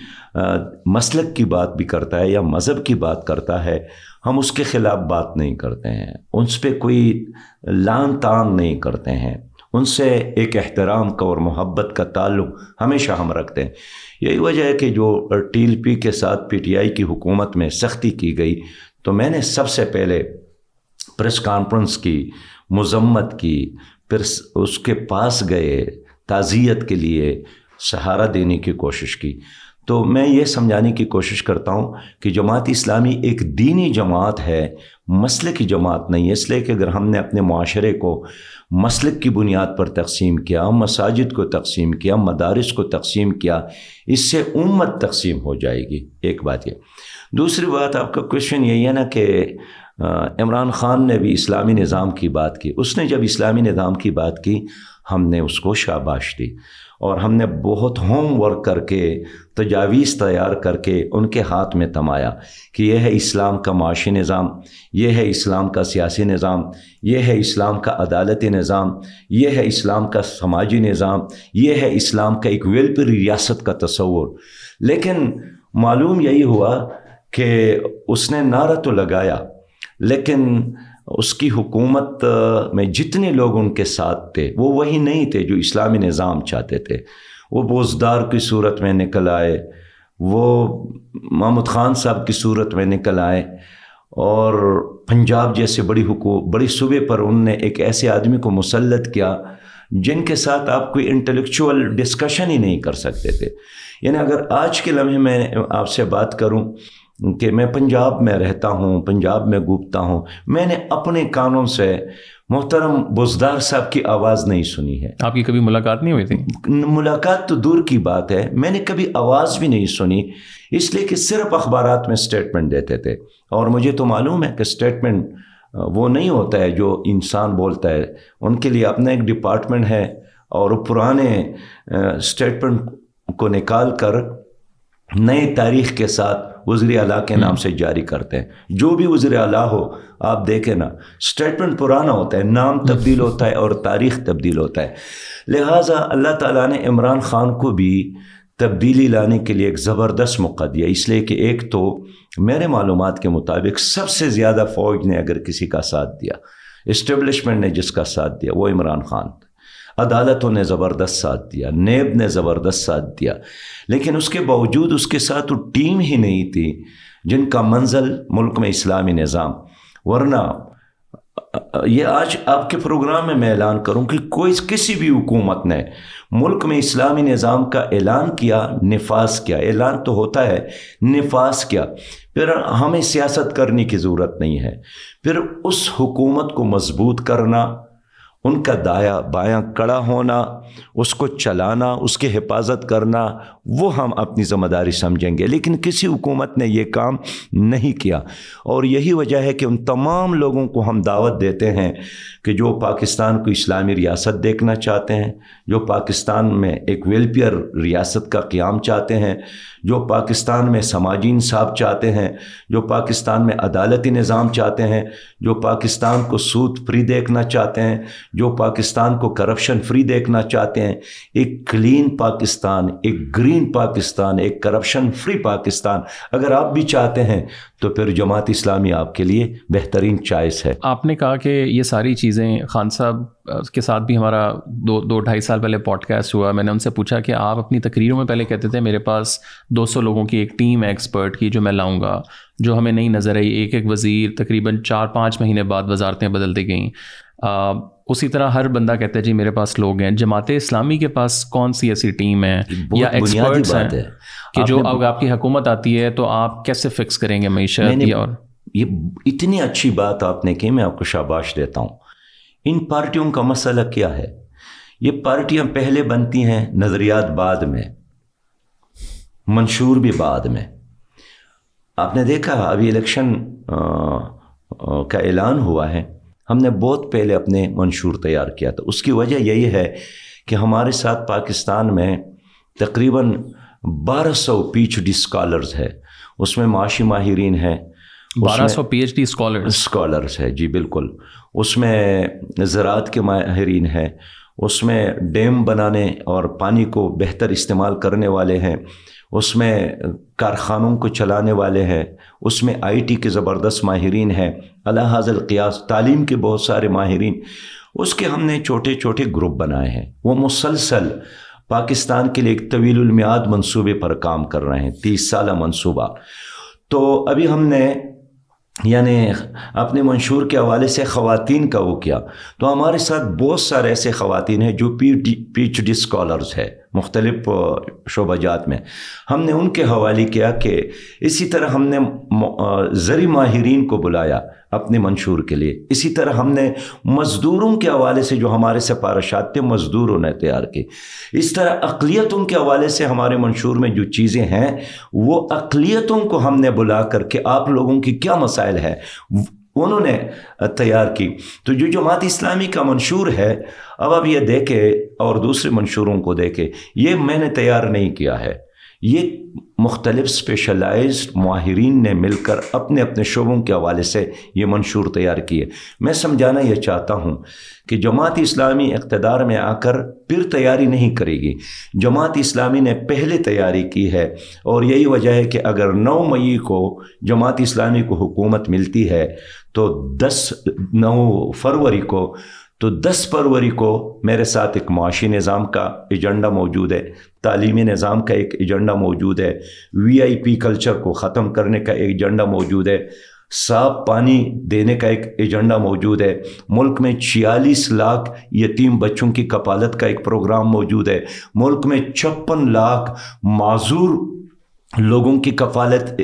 مسلک کی بات بھی کرتا ہے یا مذہب کی بات کرتا ہے، ہم اس کے خلاف بات نہیں کرتے ہیں۔ ان پہ کوئی لان تان نہیں کرتے ہیں۔ ان سے ایک احترام کا اور محبت کا تعلق ہمیشہ ہم رکھتے ہیں۔ یہی وجہ ہے کہ جو ٹیل پی کے ساتھ پی ٹی آئی کی حکومت میں سختی کی گئی، تو میں نے سب سے پہلے پریس کانفرنس کی، مذمت کی، پھر اس کے پاس گئے، تعزیت کے لیے سہارا دینے کی کوشش کی۔ تو میں یہ سمجھانے کی کوشش کرتا ہوں کہ جماعت اسلامی ایک دینی جماعت ہے مسئلے کی جماعت نہیں ہے۔ اس لیے کہ اگر ہم نے اپنے معاشرے کو مسلک کی بنیاد پر تقسیم کیا، مساجد کو تقسیم کیا، مدارس کو تقسیم کیا، اس سے امت تقسیم ہو جائے گی۔ ایک بات یہ۔ دوسری بات، آپ کا کوشچن یہی ہے نا کہ عمران خان نے بھی اسلامی نظام کی بات کی۔ اس نے جب اسلامی نظام کی بات کی، ہم نے اس کو شاباش دی۔ اور ہم نے بہت ہوم ورک کر کے، تجاویز تیار کر کے ان کے ہاتھ میں تمایا کہ یہ ہے اسلام کا معاشی نظام، یہ ہے اسلام کا سیاسی نظام، یہ ہے اسلام کا عدالتی نظام، یہ ہے اسلام کا سماجی نظام، یہ ہے اسلام کا ایک ویلپر ریاست کا تصور۔ لیکن معلوم یہی ہوا کہ اس نے نعرہ تو لگایا۔ لیکن اس کی حکومت میں جتنے لوگ ان کے ساتھ تھے، وہ وہی نہیں تھے جو اسلامی نظام چاہتے تھے۔ وہ بوزدار کی صورت میں نکل آئے، وہ محمود خان صاحب کی صورت میں نکل آئے اور پنجاب جیسے بڑی حکومت بڑی صوبے پر ان نے ایک ایسے آدمی کو مسلط کیا جن کے ساتھ آپ کوئی انٹلیکچوئل ڈسکشن ہی نہیں کر سکتے تھے۔ یعنی اگر آج کے لمحے میں آپ سے بات کروں کہ میں پنجاب میں رہتا ہوں پنجاب میں گوپتا ہوں۔ میں نے اپنے کانوں سے محترم بزدار صاحب کی آواز نہیں سنی ہے۔ آپ کی کبھی ملاقات نہیں ہوئی تھی؟ ملاقات تو دور کی بات ہے۔ میں نے کبھی آواز بھی نہیں سنی اس لیے کہ صرف اخبارات میں اسٹیٹمنٹ دیتے تھے۔ اور مجھے تو معلوم ہے کہ اسٹیٹمنٹ وہ نہیں ہوتا ہے جو انسان بولتا ہے۔ ان کے لیے اپنا ایک ڈپارٹمنٹ ہے اور پرانے اسٹیٹمنٹ کو نکال کر نئے تاریخ کے ساتھ وزیر اعلیٰ کے نام سے جاری کرتے ہیں۔ جو بھی وزیر اعلیٰ ہو آپ دیکھیں نا اسٹیٹمنٹ پرانا ہوتا ہے نام تبدیل ہوتا ہے اور تاریخ تبدیل ہوتا ہے۔ لہٰذا اللہ تعالیٰ نے عمران خان کو بھی تبدیلی لانے کے لیے ایک زبردست موقع دیا۔ اس لیے کہ ایک تو میرے معلومات کے مطابق سب سے زیادہ فوج نے اگر کسی کا ساتھ دیا اسٹیبلشمنٹ نے جس کا ساتھ دیا وہ عمران خان۔ عدالتوں نے زبردست ساتھ دیا، نیب نے زبردست ساتھ دیا۔ لیکن اس کے باوجود اس کے ساتھ وہ ٹیم ہی نہیں تھی جن کا منزل ملک میں اسلامی نظام۔ ورنہ، یہ آج آپ کے پروگرام میں میں اعلان کروں کہ کوئی کسی بھی حکومت نے ملک میں اسلامی نظام کا اعلان کیا، نفاذ کیا۔ اعلان تو ہوتا ہے، نفاذ کیا۔ پھر ہمیں سیاست کرنے کی ضرورت نہیں ہے۔ پھر اس حکومت کو مضبوط کرنا ان کا دایا بایاں کڑا ہونا اس کو چلانا اس کی حفاظت کرنا وہ ہم اپنی ذمہ داری سمجھیں گے۔ لیکن کسی حکومت نے یہ کام نہیں کیا۔ اور یہی وجہ ہے کہ ان تمام لوگوں کو ہم دعوت دیتے ہیں کہ جو پاکستان کو اسلامی ریاست دیکھنا چاہتے ہیں، جو پاکستان میں ایک ویلفیئر ریاست کا قیام چاہتے ہیں، جو پاکستان میں سماجی انصاف چاہتے ہیں، جو پاکستان میں عدالتی نظام چاہتے ہیں، جو پاکستان کو سود فری دیکھنا چاہتے ہیں، جو پاکستان کو کرپشن فری دیکھنا چاہتے ہیں۔ ایک کلین پاکستان، ایک گرین کلین پاکستان، ایک کرپشن فری پاکستان۔ اگر آپ بھی چاہتے ہیں، تو پھر جماعت اسلامی آپ کے لیے بہترین چوائس ہے۔ آپ نے کہا کہ یہ ساری چیزیں خان صاحب کے ساتھ بھی ہمارا دو دو ڈھائی سال پہلے پوڈ کاسٹ ہوا۔ میں نے ان سے پوچھا کہ آپ اپنی تقریروں میں پہلے کہتے تھے، میرے پاس دو سو لوگوں کی ایک ٹیم ہے ایکسپرٹ کی جو میں لاؤں گا، جو ہمیں نہیں نظر آئی۔ ایک ایک وزیر تقریباً چار، پانچ مہینے بعد وزارتیں بدلتی گئیں۔ اسی طرح ہر بندہ کہتا ہے جی میرے پاس لوگ ہیں۔ جماعت اسلامی کے پاس کون سی ایسی ٹیم ہے یا ایکسپرٹس ہیں کہ جو اب آپ کی حکومت آتی ہے تو آپ کیسے فکس کریں گے معیشت اور؟ یہ اتنی اچھی بات آپ نے کی میں آپ کو شاباش دیتا ہوں۔ ان پارٹیوں کا مسئلہ کیا ہے؟ یہ پارٹیاں پہلے بنتی ہیں نظریات بعد میں منشور بھی بعد میں۔ آپ نے دیکھا ابھی الیکشن کا اعلان ہوا ہے۔ ہم نے بہت پہلے اپنے منشور تیار کیا تھا۔ اس کی وجہ یہی ہے کہ ہمارے ساتھ پاکستان میں تقریباً بارہ سو پی ایچ ڈی اسکالرز ہے اس میں معاشی ماہرین ہیں۔ بارہ سو P H D scholar scholars ہے جی بالکل۔ اس میں زراعت کے ماہرین ہیں۔ اس میں ڈیم بنانے اور پانی کو بہتر استعمال کرنے والے ہیں۔ اس میں کارخانوں کو چلانے والے ہیں، اس میں آئی ٹی کے زبردست ماہرین ہیں، اللہ حاضل قیاس، تعلیم کے بہت سارے ماہرین۔ اس کے ہم نے چھوٹے چھوٹے گروپ بنائے ہیں۔ وہ مسلسل پاکستان کے لیے ایک طویل المیاد منصوبے پر کام کر رہے ہیں، تیس سالہ منصوبہ۔ تو ابھی ہم نے یعنی اپنے منشور کے حوالے سے خواتین کا وہ کیا۔ تو ہمارے ساتھ بہت سارے ایسے خواتین ہیں جو P D P H D scholars ہے مختلف شعبہ جات میں۔ ہم نے ان کے حوالے کیا کہ اسی طرح ہم نے زرعی ماہرین کو بلایا اپنے منشور کے لیے۔ اسی طرح ہم نے مزدوروں کے حوالے سے جو ہمارے سفارشات تھے، مزدوروں نے تیار کی اس طرح اقلیتوں کے حوالے سے ہمارے منشور میں جو چیزیں ہیں، وہ اقلیتوں کو ہم نے بلا کر کے آپ لوگوں کی کیا مسائل ہے انہوں نے تیار کی۔ تو جو جماعت اسلامی کا منشور ہے، اب اب یہ دیکھے اور دوسرے منشوروں کو دیکھے یہ میں نے تیار نہیں کیا ہے۔ یہ مختلف اسپیشلائزڈ ماہرین نے مل کر اپنے اپنے شعبوں کے حوالے سے یہ منشور تیار کیے۔ میں سمجھانا یہ چاہتا ہوں کہ جماعت اسلامی اقتدار میں آ کر پھر تیاری نہیں کرے گی۔ جماعت اسلامی نے پہلے تیاری کی ہے اور یہی وجہ ہے کہ اگر نو مئی کو جماعت اسلامی کو حکومت ملتی ہے تو دس نو فروری کو تو دس فروری کو میرے ساتھ ایک معاشی نظام کا ایجنڈا موجود ہے، تعلیمی نظام کا ایک ایجنڈا موجود ہے، وی آئی پی کلچر کو ختم کرنے کا ایک ایجنڈا موجود ہے، صاف پانی دینے کا ایک ایجنڈا موجود ہے، ملک میں چھیالیس لاکھ یتیم بچوں کی کپالت کا ایک پروگرام موجود ہے، ملک میں چھپن لاکھ معذور لوگوں کی کفالت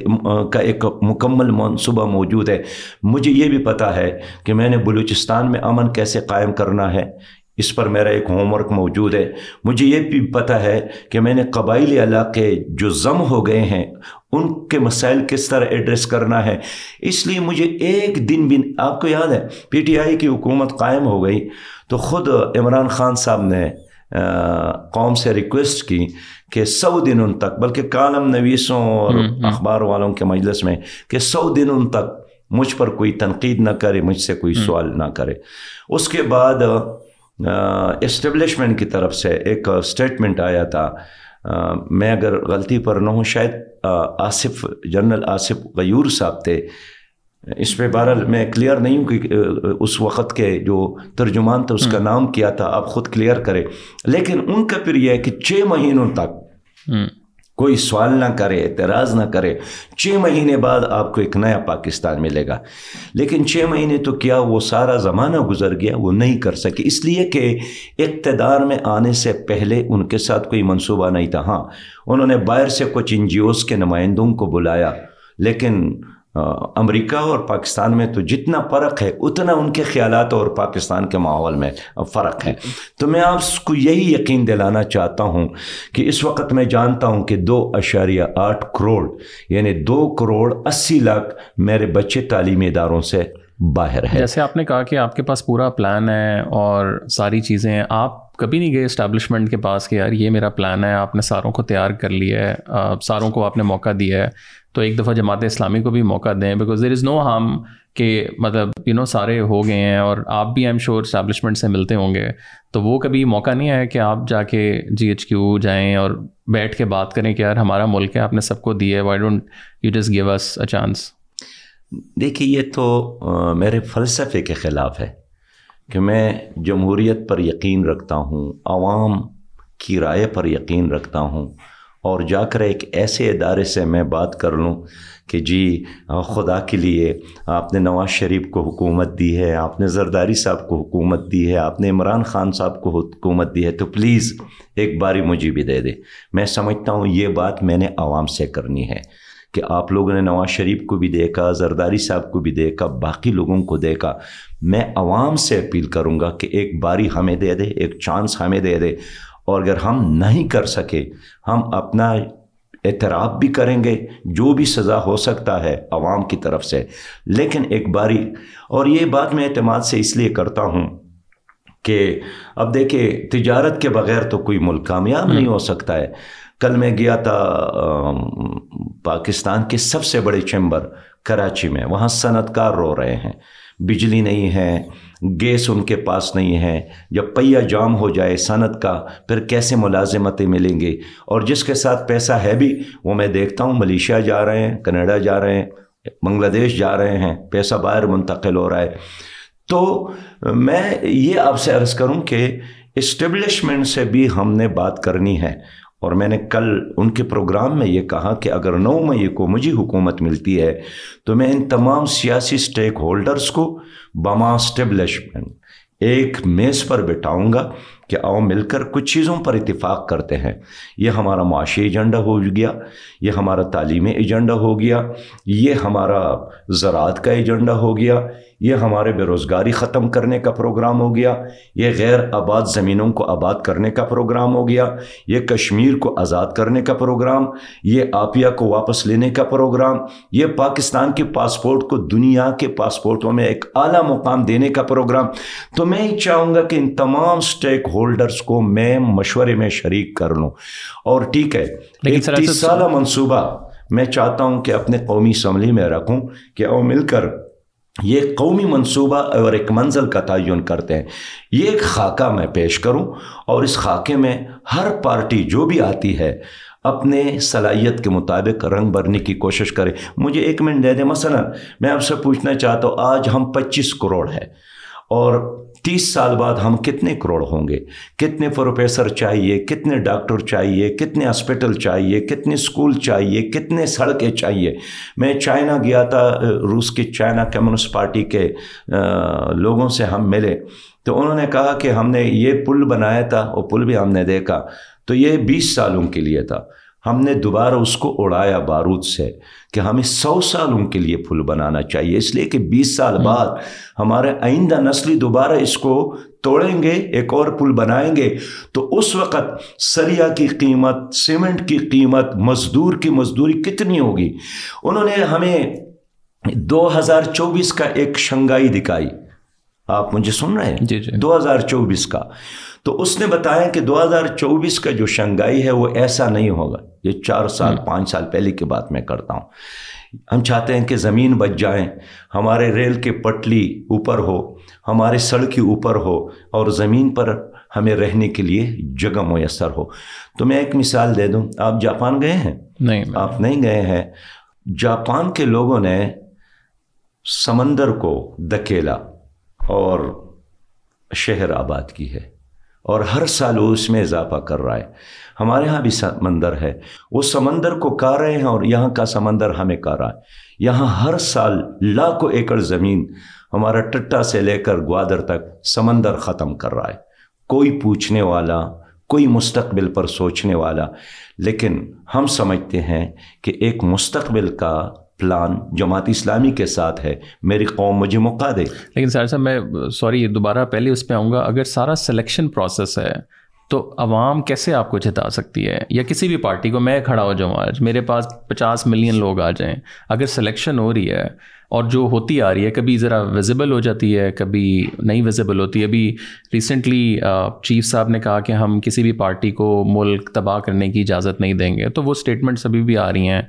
کا ایک مکمل منصوبہ موجود ہے۔ مجھے یہ بھی پتہ ہے کہ میں نے بلوچستان میں امن کیسے قائم کرنا ہے۔ اس پر میرا ایک ہوم ورک موجود ہے۔ مجھے یہ بھی پتہ ہے کہ میں نے قبائلی علاقے جو ضم ہو گئے ہیں، ان کے مسائل کس طرح ایڈریس کرنا ہے۔ اس لیے مجھے ایک دن بھی، آپ کو یاد ہے، پی ٹی آئی کی حکومت قائم ہو گئی تو خود عمران خان صاحب نے قوم سے ریکویسٹ کی کہ سو دنوں تک بلکہ کالم نویسوں اور اخبار والوں کے مجلس میں کہ سو دنوں تک مجھ پر کوئی تنقید نہ کرے مجھ سے کوئی سوال نہ کرے۔ اس کے بعد اسٹیبلشمنٹ کی طرف سے ایک اسٹیٹمنٹ آیا تھا۔ میں اگر غلطی پر نہ ہوں شاید آصف جنرل آصف غیور صاحب تھے۔ اس پہ بہرحال میں کلیئر نہیں ہوں کہ اس وقت کے جو ترجمان تھا اس کا نام کیا تھا آپ خود کلیئر کرے لیکن ان کا پھر یہ ہے کہ چھ مہینوں تک کوئی سوال نہ کرے اعتراض نہ کرے چھ مہینے بعد آپ کو ایک نیا پاکستان ملے گا۔ لیکن چھ مہینے تو کیا وہ سارا زمانہ گزر گیا؟ وہ نہیں کر سکے۔ اس لیے کہ اقتدار میں آنے سے پہلے ان کے ساتھ کوئی منصوبہ نہیں تھا۔ ہاں انہوں نے باہر سے کچھ این جی اوز کے نمائندوں کو بلایا لیکن امریکہ اور پاکستان میں تو جتنا فرق ہے، اتنا ان کے خیالات اور پاکستان کے ماحول میں فرق ہے۔ تو میں آپ کو یہی یقین دلانا چاہتا ہوں کہ اس وقت میں جانتا ہوں کہ دو اشاریہ آٹھ کروڑ یعنی دو کروڑ اسی لاکھ میرے بچے تعلیمی اداروں سے باہر ہے۔ جیسے آپ نے کہا کہ آپ کے پاس پورا پلان ہے اور ساری چیزیں آپ کبھی نہیں گئے اسٹیبلشمنٹ کے پاس کہ یار یہ میرا پلان ہے، آپ نے ساروں کو تیار کر لیا ہے ساروں کو آپ نے موقع دیا ہے۔ تو ایک دفعہ جماعت اسلامی کو بھی موقع دیں because there is no harm کہ مطلب یو نو سارے ہو گئے ہیں اور آپ بھی آئی ایم شور اسٹیبلشمنٹ سے ملتے ہوں گے۔ تو وہ کبھی موقع نہیں آیا کہ آپ جا کے جی ایچ کیو جائیں اور بیٹھ کے بات کریں کہ یار ہمارا ملک ہے، آپ نے سب کو دی ہے why don't you just give us a chance دیکھیے، یہ تو میرے فلسفے کے خلاف ہے کہ میں جمہوریت پر یقین رکھتا ہوں، عوام کی رائے پر یقین رکھتا ہوں اور جا کر ایک ایسے ادارے سے میں بات کر لوں کہ جی خدا کے لیے آپ نے نواز شریف کو حکومت دی ہے، آپ نے زرداری صاحب کو حکومت دی ہے، آپ نے عمران خان صاحب کو حکومت دی ہے، تو پلیز ایک باری مجھے بھی دے دے۔ میں سمجھتا ہوں یہ بات میں نے عوام سے کرنی ہے۔ کہ آپ لوگوں نے نواز شریف کو بھی دیکھا زرداری صاحب کو بھی دیکھا باقی لوگوں کو دیکھا۔ میں عوام سے اپیل کروں گا کہ ایک باری ہمیں دے دے ایک چانس ہمیں دے دے۔ اور اگر ہم نہیں کر سکے ہم اپنا اعتراف بھی کریں گے جو بھی سزا ہو سکتا ہے عوام کی طرف سے۔ لیکن ایک باری اور یہ بات میں اعتماد سے اس لیے کرتا ہوں کہ اب دیکھیں تجارت کے بغیر تو کوئی ملک کامیاب نہیں ہو سکتا ہے۔ کل میں گیا تھا پاکستان کے سب سے بڑے چیمبر کراچی میں، وہاں صنعت کار رو رہے ہیں۔ بجلی نہیں ہے، گیس ان کے پاس نہیں ہے۔ جب پہیا جام ہو جائے صنعت کا، پھر کیسے ملازمتیں ملیں گی؟ اور جس کے ساتھ پیسہ ہے بھی، وہ میں دیکھتا ہوں، ملیشیا جا رہے ہیں، کنیڈا جا رہے ہیں، بنگلہ دیش جا رہے ہیں، پیسہ باہر منتقل ہو رہا ہے۔ تو میں یہ آپ سے عرض کروں کہ اسٹیبلشمنٹ سے بھی ہم نے بات کرنی ہے۔ اور میں نے کل ان کے پروگرام میں یہ کہا کہ اگر نو مئی کو مجھے حکومت ملتی ہے تو میں ان تمام سیاسی سٹیک ہولڈرز کو بما اسٹیبلشمنٹ ایک میز پر بٹھاؤں گا کہ آؤ مل کر کچھ چیزوں پر اتفاق کرتے ہیں۔ یہ ہمارا معاشی ایجنڈا ہو گیا، یہ ہمارا تعلیمی ایجنڈا ہو گیا، یہ ہمارا زراعت کا ایجنڈا ہو گیا یہ ہمارے بے روزگاری ختم کرنے کا پروگرام ہو گیا یہ غیر آباد زمینوں کو آباد کرنے کا پروگرام ہو گیا یہ کشمیر کو آزاد کرنے کا پروگرام یہ آپیا کو واپس لینے کا پروگرام یہ پاکستان کے پاسپورٹ کو دنیا کے پاسپورٹوں میں ایک اعلیٰ مقام دینے کا پروگرام۔ تو میں ہی چاہوں گا کہ ان تمام سٹیک ہولڈرز کو میں مشورے میں شریک کر لوں۔ اور ٹھیک ہے ایک تیس سالہ منصوبہ میں چاہتا ہوں کہ اپنے قومی اسمبلی میں رکھوں کہ او مل کر یہ قومی منصوبہ اور ایک منزل کا تعین کرتے ہیں۔ یہ ایک خاکہ میں پیش کروں اور اس خاکے میں ہر پارٹی جو بھی آتی ہے اپنے صلاحیت کے مطابق رنگ بھرنے کی کوشش کرے۔ مجھے ایک منٹ دے دیں، مثلا میں آپ سے پوچھنا چاہتا ہوں، آج ہم پچیس کروڑ ہے اور تیس سال بعد ہم کتنے کروڑ ہوں گے؟ کتنے پروفیسر چاہیے؟ کتنے ڈاکٹر چاہیے؟ کتنے ہاسپٹل چاہیے؟ کتنے اسکول چاہیے؟ کتنے سڑکیں چاہیے؟ میں چائنا گیا تھا روس کی چائنا کمیونسٹ پارٹی کے لوگوں سے ہم ملے۔ تو انہوں نے کہا کہ ہم نے یہ پل بنایا تھا، وہ پل بھی ہم نے دیکھا۔ تو یہ بیس سالوں کے لیے تھا۔ ہم نے دوبارہ اس کو اڑایا بارود سے کہ ہمیں سو سالوں کے لیے پھول بنانا چاہیے اس لیے کہ بیس سال بعد ہمارے آئندہ نسلی دوبارہ اس کو توڑیں گے ایک اور پل بنائیں گے۔ تو اس وقت سریا کی قیمت سیمنٹ کی قیمت مزدور کی مزدوری کتنی ہوگی؟ انہوں نے ہمیں دو ہزار چوبیس کا ایک شنگائی دکھائی۔ آپ مجھے سن رہے ہیں؟ جی جی۔ دو ہزار چوبیس کا۔ تو اس نے بتایا کہ دو ہزار چوبیس کا جو شنگائی ہے وہ ایسا نہیں ہوگا۔ یہ چار سال پانچ سال پہلے کی بات میں کرتا ہوں۔ ہم چاہتے ہیں کہ زمین بچ جائیں ہمارے ریل کے پٹلی اوپر ہو ہمارے سڑک اوپر ہو اور زمین پر ہمیں رہنے کے لیے جگہ میسر ہو۔ تو میں ایک مثال دے دوں۔ آپ جاپان گئے ہیں؟ نہیں آپ نہیں گئے ہیں۔ جاپان کے لوگوں نے سمندر کو دکیلا اور شہر آباد کی ہے۔ اور ہر سال وہ اس میں اضافہ کر رہا ہے۔ ہمارے ہاں بھی سمندر ہے۔ وہ سمندر کو کہا رہے ہیں اور یہاں کا سمندر ہمیں کہا رہا ہے۔ یہاں ہر سال لاکھوں ایکڑ زمین ہمارا ٹٹا سے لے کر گوادر تک سمندر ختم کر رہا ہے۔ کوئی پوچھنے والا، کوئی مستقبل پر سوچنے والا، لیکن ہم سمجھتے ہیں کہ ایک مستقبل کا پلان جماعت اسلامی کے ساتھ ہے، میری قوم مجھے موقع دے۔ لیکن سر صاحب، میں سوری دوبارہ پہلے اس پہ آؤں گا۔ اگر سارا سلیکشن پروسیس ہے، تو عوام کیسے آپ کو جتا سکتی ہے؟ یا کسی بھی پارٹی کو، میں کھڑا ہو جاؤں آج، میرے پاس پچاس ملین لوگ آ جائیں۔ اگر سلیکشن ہو رہی ہے اور جو ہوتی آ رہی ہے، کبھی ذرا ویزیبل ہو جاتی ہے، کبھی نہیں ویزیبل ہوتی۔ ہے ابھی ریسنٹلی چیف صاحب نے کہا کہ ہم کسی بھی پارٹی کو ملک تباہ کرنے کی اجازت نہیں دیں گے۔ تو وہ اسٹیٹمنٹس ابھی بھی آ رہی ہیں۔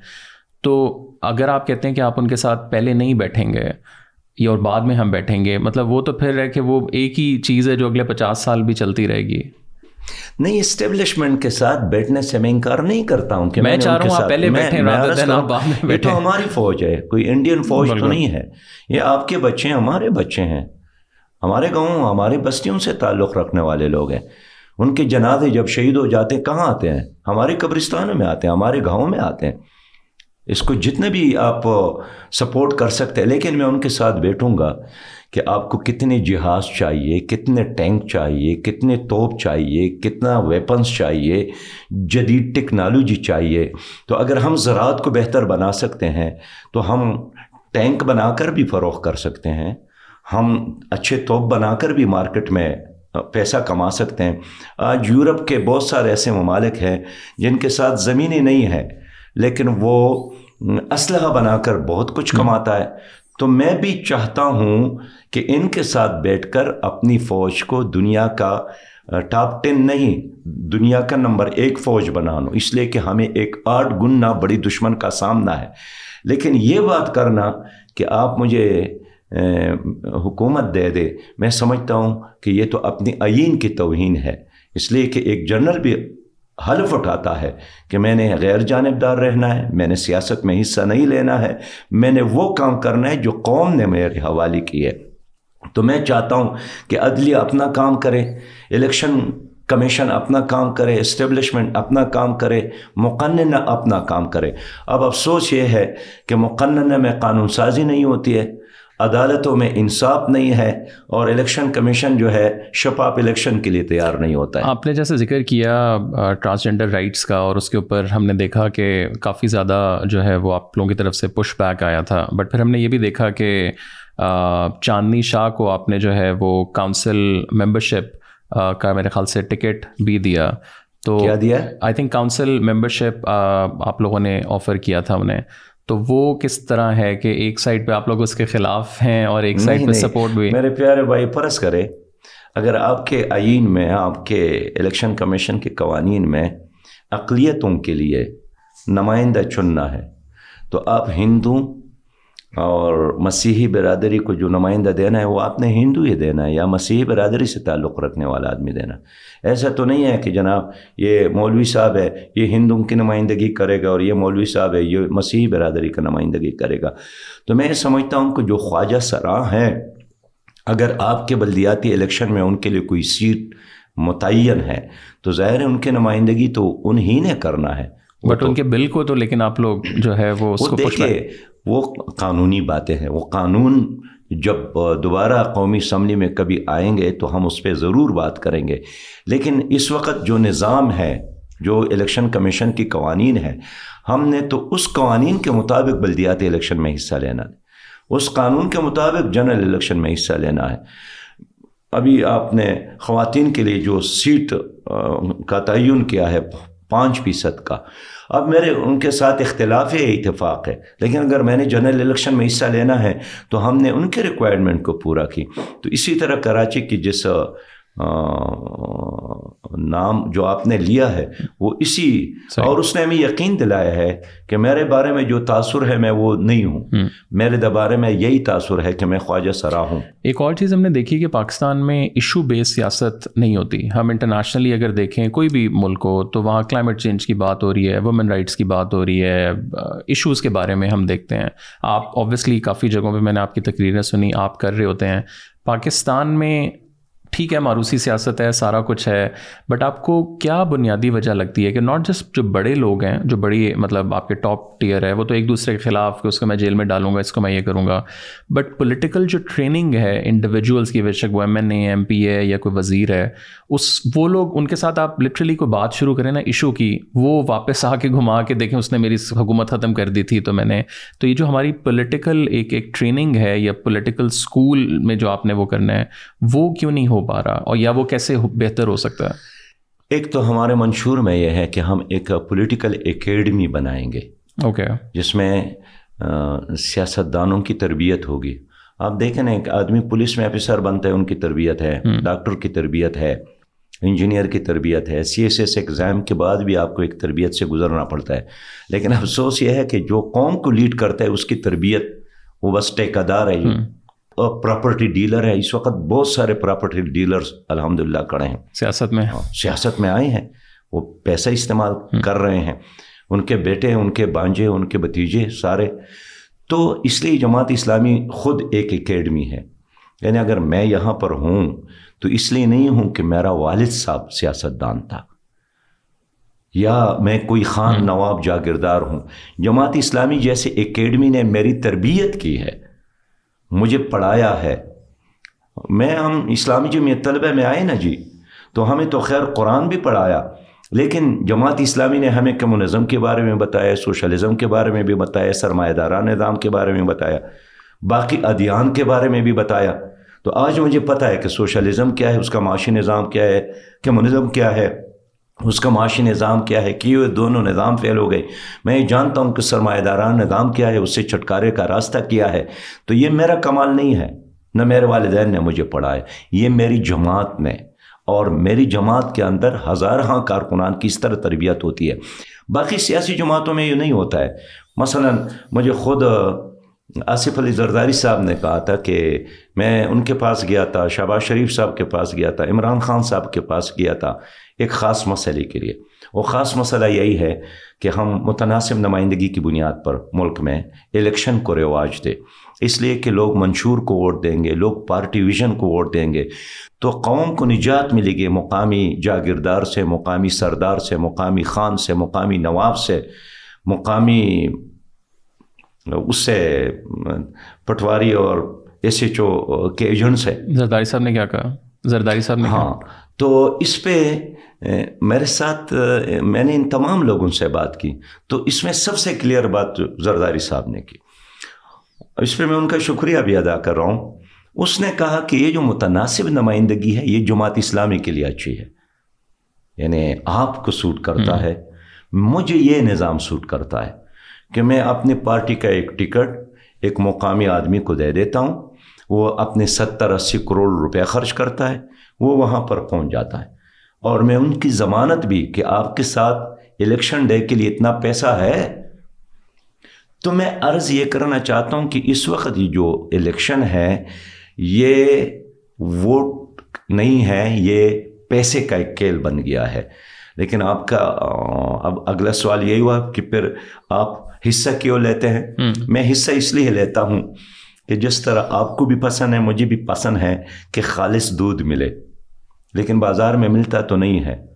تو اگر آپ کہتے ہیں کہ آپ ان کے ساتھ پہلے نہیں بیٹھیں گے یا اور بعد میں ہم بیٹھیں گے مطلب وہ تو پھر ہے کہ وہ ایک ہی چیز ہے جو اگلے پچاس سال بھی چلتی رہے گی۔ نہیں اسٹیبلشمنٹ کے ساتھ بیٹھنے سے میں انکار نہیں کرتا ہوں کہ میں چاہ رہا ہوں پہلے بیٹھیں یہ تو ہماری فوج ہے کوئی انڈین فوج تو نہیں ہے۔ یہ آپ کے بچے ہیں ہمارے بچے ہیں۔ ہمارے گاؤں ہمارے بستیوں سے تعلق رکھنے والے لوگ ہیں۔ ان کے جنازے جب شہید ہو جاتے ہیں کہاں آتے ہیں؟ ہمارے قبرستانوں میں آتے ہیں ہمارے گاؤں میں آتے ہیں۔ اس کو جتنے بھی آپ سپورٹ کر سکتے ہیں، لیکن میں ان کے ساتھ بیٹھوں گا کہ آپ کو کتنے جہاز چاہیے، کتنے ٹینک چاہیے، کتنے توپ چاہیے، کتنا ویپنس چاہیے، جدید ٹیکنالوجی چاہیے۔ تو اگر ہم زراعت کو بہتر بنا سکتے ہیں، تو ہم ٹینک بنا کر بھی فروغ کر سکتے ہیں۔ ہم اچھے توپ بنا کر بھی مارکیٹ میں پیسہ کما سکتے ہیں۔ آج یورپ کے بہت سارے ایسے ممالک ہیں جن کے ساتھ زمینیں نہیں ہیں۔ لیکن وہ اسلحہ بنا کر بہت کچھ کماتا ہے۔ تو میں بھی چاہتا ہوں کہ ان کے ساتھ بیٹھ کر اپنی فوج کو دنیا کا ٹاپ ٹین نہیں، دنیا کا نمبر ایک فوج بنا لوں۔ اس لیے کہ ہمیں ایک آٹھ گنا بڑی دشمن کا سامنا ہے۔ لیکن یہ بات کرنا کہ آپ مجھے حکومت دے دے، میں سمجھتا ہوں کہ یہ تو اپنی آئین کی توہین ہے۔ اس لیے کہ ایک جنرل بھی حلف اٹھاتا ہے کہ میں نے غیر جانبدار رہنا ہے، میں نے سیاست میں حصہ نہیں لینا ہے، میں نے وہ کام کرنا ہے جو قوم نے میرے حوالے کی ہے۔ تو میں چاہتا ہوں کہ عدلیہ اپنا کام کرے، الیکشن کمیشن اپنا کام کرے، اسٹیبلشمنٹ اپنا کام کرے، مقننہ اپنا کام کرے۔ اب افسوس یہ ہے کہ مقننہ میں قانون سازی نہیں ہوتی ہے۔ عدالتوں میں انصاف نہیں ہے اور الیکشن کمیشن جو ہے شفاف الیکشن کے لیے تیار نہیں ہوتا ہے۔ آپ نے جیسے ذکر کیا ٹرانسجنڈر رائٹس کا اور اس کے اوپر ہم نے دیکھا کہ کافی زیادہ جو ہے وہ آپ لوگوں کی طرف سے پش بیک آیا تھا۔ بٹ پھر ہم نے یہ بھی دیکھا کہ چاندنی شاہ کو آپ نے جو ہے وہ کاؤنسل ممبرشپ کا میرے خیال سے ٹکٹ بھی دیا۔ تو کیا دیا؟ آئی تھنک کاؤنسل ممبرشپ آپ لوگوں نے آفر کیا تھا انہیں۔ تو وہ کس طرح ہے کہ ایک سائڈ پہ آپ لوگ اس کے خلاف ہیں اور ایک سائڈ پہ سپورٹ بھی میرے پیارے بھائی فرض کرے اگر آپ کے آئین میں آپ کے الیکشن کمیشن کے قوانین میں اقلیتوں کے لیے نمائندہ چننا ہے تو آپ ہندو اور مسیحی برادری کو جو نمائندہ دینا ہے وہ آپ نے ہندو ہی دینا ہے یا مسیحی برادری سے تعلق رکھنے والا آدمی دینا ایسا تو نہیں ہے کہ جناب یہ مولوی صاحب ہے، یہ ہندوؤں کی نمائندگی کرے گا اور یہ مولوی صاحب ہے، یہ مسیحی برادری کا نمائندگی کرے گا۔ تو میں یہ سمجھتا ہوں کہ جو خواجہ سراہ ہیں، اگر آپ کے بلدیاتی الیکشن میں ان کے لیے کوئی سیٹ متعین ہے، تو ظاہر ہے ان کی نمائندگی تو انہی نے کرنا ہے۔ بٹ ان کے بل کو تو لیکن آپ لوگ جو ہے وہ اس کو وہ قانونی باتیں ہیں۔ وہ قانون جب دوبارہ قومی اسمبلی میں کبھی آئیں گے تو ہم اس پہ ضرور بات کریں گے۔ لیکن اس وقت جو نظام ہے جو الیکشن کمیشن کی قوانین ہے ہم نے تو اس قوانین کے مطابق بلدیاتی الیکشن میں حصہ لینا ہے۔ اس قانون کے مطابق جنرل الیکشن میں حصہ لینا ہے۔ ابھی آپ نے خواتین کے لیے جو سیٹ کا تعین کیا ہے پانچ فیصد کا۔ اب میرے ان کے ساتھ اختلاف ہے اتفاق ہے۔ لیکن اگر میں نے جنرل الیکشن میں حصہ لینا ہے تو ہم نے ان کے ریکوائرمنٹ کو پورا کی۔ تو اسی طرح کراچی کی جس نام جو آپ نے لیا ہے وہ اسی اور اس نے ہمیں یقین دلایا ہے کہ میرے بارے میں جو تاثر ہے میں وہ نہیں ہوں۔ میرے بارے میں یہی تاثر ہے کہ میں خواجہ سرا ہوں۔ ایک اور چیز ہم نے دیکھی کہ پاکستان میں ایشو بیس سیاست نہیں ہوتی۔ ہم انٹرنیشنلی اگر دیکھیں کوئی بھی ملک ہو تو وہاں کلائمیٹ چینج کی بات ہو رہی ہے وومن رائٹس کی بات ہو رہی ہے ایشوز کے بارے میں ہم دیکھتے ہیں۔ آپ آبویسلی کافی جگہوں پہ میں نے آپ کی تقریریں سنی آپ کر رہے ہوتے ہیں۔ پاکستان میں ٹھیک ہے، ماروسی سیاست ہے، سارا کچھ ہے بٹ آپ کو کیا بنیادی وجہ لگتی ہے کہ ناٹ جسٹ جو بڑے لوگ ہیں، جو بڑی مطلب آپ کے ٹاپ ٹیئر ہے، وہ تو ایک دوسرے کے خلاف کہ اس کو میں جیل میں ڈالوں گا، اس کو میں یہ کروں گا۔ بٹ پولیٹیکل جو ٹریننگ ہے انڈیویجولس کی، بے شک وہ M N A M P A یا کوئی وزیر ہے، اس وہ لوگ، ان کے ساتھ آپ لٹرلی کوئی بات شروع کریں نا ایشو کی، وہ واپس آ کے گھما کے دیکھیں، اس نے میری حکومت ختم کر دی تھی تو میں نے۔ تو یہ جو ہماری پولیٹیکل ایک ایک ٹریننگ ہے یا پولیٹیکل اسکول میں جو آپ نے وہ کرنا ہے، وہ کیوں نہیں ہو پا رہا اور یا وہ کیسے بہتر ہو سکتا ہے؟ ایک تو ہمارے منشور میں یہ ہے کہ ہم ایک پولیٹیکل اکیڈمی بنائیں گے۔ اوکے جس میں سیاست دانوں کی تربیت ہوگی۔ آپ دیکھیں نا ایک آدمی پولیس میں آفیسر بنتا ہے ان کی تربیت ہے ڈاکٹر کی تربیت ہے انجینئر کی تربیت ہے سی ایس ایس ایگزام کے بعد بھی آپ کو ایک تربیت سے گزرنا پڑتا ہے۔ لیکن افسوس یہ ہے کہ جو قوم کو لیڈ کرتا ہے اس کی تربیت وہ بس ٹیکہ ہے۔ اور پراپرٹی ڈیلر ہے اس وقت بہت سارے پراپرٹی ڈیلرز الحمد للہ کڑے ہیں۔ سیاست میں۔ ہاں، سیاست میں آئے ہیں۔ وہ پیسہ استعمال کر رہے ہیں۔ ان کے بیٹے ان کے بانجے ان کے بتیجے سارے۔ تو اس لیے جماعت اسلامی خود ایک اکیڈمی ہے۔ یعنی اگر میں یہاں پر ہوں تو اس لیے نہیں ہوں کہ میرا والد صاحب سیاست دان تھا۔ یا میں کوئی خان نواب جاگیردار ہوں۔ جماعت اسلامی جیسے اکیڈمی نے میری تربیت کی ہے۔ مجھے پڑھایا ہے۔ میں ہم اسلامی جمعیت طلبہ میں آئے نا جی تو ہمیں تو خیر قرآن بھی پڑھایا، لیکن جماعت اسلامی نے ہمیں کمیونزم کے بارے میں بتایا، سوشلزم کے بارے میں بھی بتایا سرمایہ دارہ نظام کے بارے میں بتایا، باقی ادیان کے بارے میں بھی بتایا۔ تو آج مجھے پتہ ہے کہ سوشلزم کیا ہے، اس کا معاشی نظام کیا ہے کمیونزم کیا ہے۔ اس کا معاشی نظام کیا ہے؟ کہ وہ دونوں نظام فیل ہو گئے؟ میں یہ جانتا ہوں کہ سرمایہ داران نظام کیا ہے، اس سے چھٹکارے کا راستہ کیا ہے؟ تو یہ میرا کمال نہیں ہے، نہ میرے والدین نے مجھے پڑھا ہے یہ میری جماعت نے۔ اور میری جماعت کے اندر ہزارہ کارکنان کی اس طرح تربیت ہوتی ہے۔ باقی سیاسی جماعتوں میں یہ نہیں ہوتا ہے۔ مثلا مجھے خود آصف علی زرداری صاحب نے کہا تھا کہ میں ان کے پاس گیا تھا، شہباز شریف صاحب کے پاس گیا تھا، عمران خان صاحب کے پاس گیا تھا۔ ایک خاص مسئلے کے لیے۔ وہ خاص مسئلہ یہی ہے کہ ہم متناسب نمائندگی کی بنیاد پر ملک میں الیکشن کو رواج دے اس لیے کہ لوگ منشور کو ووٹ دیں گے لوگ پارٹی ویژن کو ووٹ دیں گے۔ تو قوم کو نجات ملے گی مقامی جاگیردار سے مقامی سردار سے مقامی خان سے مقامی نواب سے مقامی اس سے پٹواری اور ایس ایچ او کے ایجنٹ سے۔ زرداری صاحب نے کیا کہا؟ زرداری صاحب نے ہاں تو اس پہ میرے ساتھ میں نے ان تمام لوگوں سے بات کی۔ تو اس میں سب سے کلیئر بات زرداری صاحب نے کی۔ اس پہ میں ان کا شکریہ بھی ادا کر رہا ہوں۔ اس نے کہا کہ یہ جو متناسب نمائندگی ہے یہ جماعت اسلامی کے لیے اچھی ہے۔ یعنی آپ کو سوٹ کرتا ہے مجھے یہ نظام سوٹ کرتا ہے کہ میں اپنی پارٹی کا ایک ٹکٹ ایک مقامی آدمی کو دے دیتا ہوں۔ وہ اپنے ستر اسی کروڑ روپے خرچ کرتا ہے وہ وہاں پر پہنچ جاتا ہے۔ اور میں ان کی ضمانت بھی کہ آپ کے ساتھ الیکشن ڈے کے لیے اتنا پیسہ ہے تو میں عرض یہ کرنا چاہتا ہوں کہ اس وقت جو الیکشن ہے یہ ووٹ نہیں ہے یہ پیسے کا ایک کھیل بن گیا ہے۔ لیکن آپ کا اب اگلا سوال یہی ہوا کہ پھر آپ حصہ کیوں لیتے ہیں؟ میں حصہ اس لیے لیتا ہوں کہ جس طرح آپ کو بھی پسند ہے مجھے بھی پسند ہے کہ خالص دودھ ملے۔ لیکن بازار میں ملتا تو نہیں ہے۔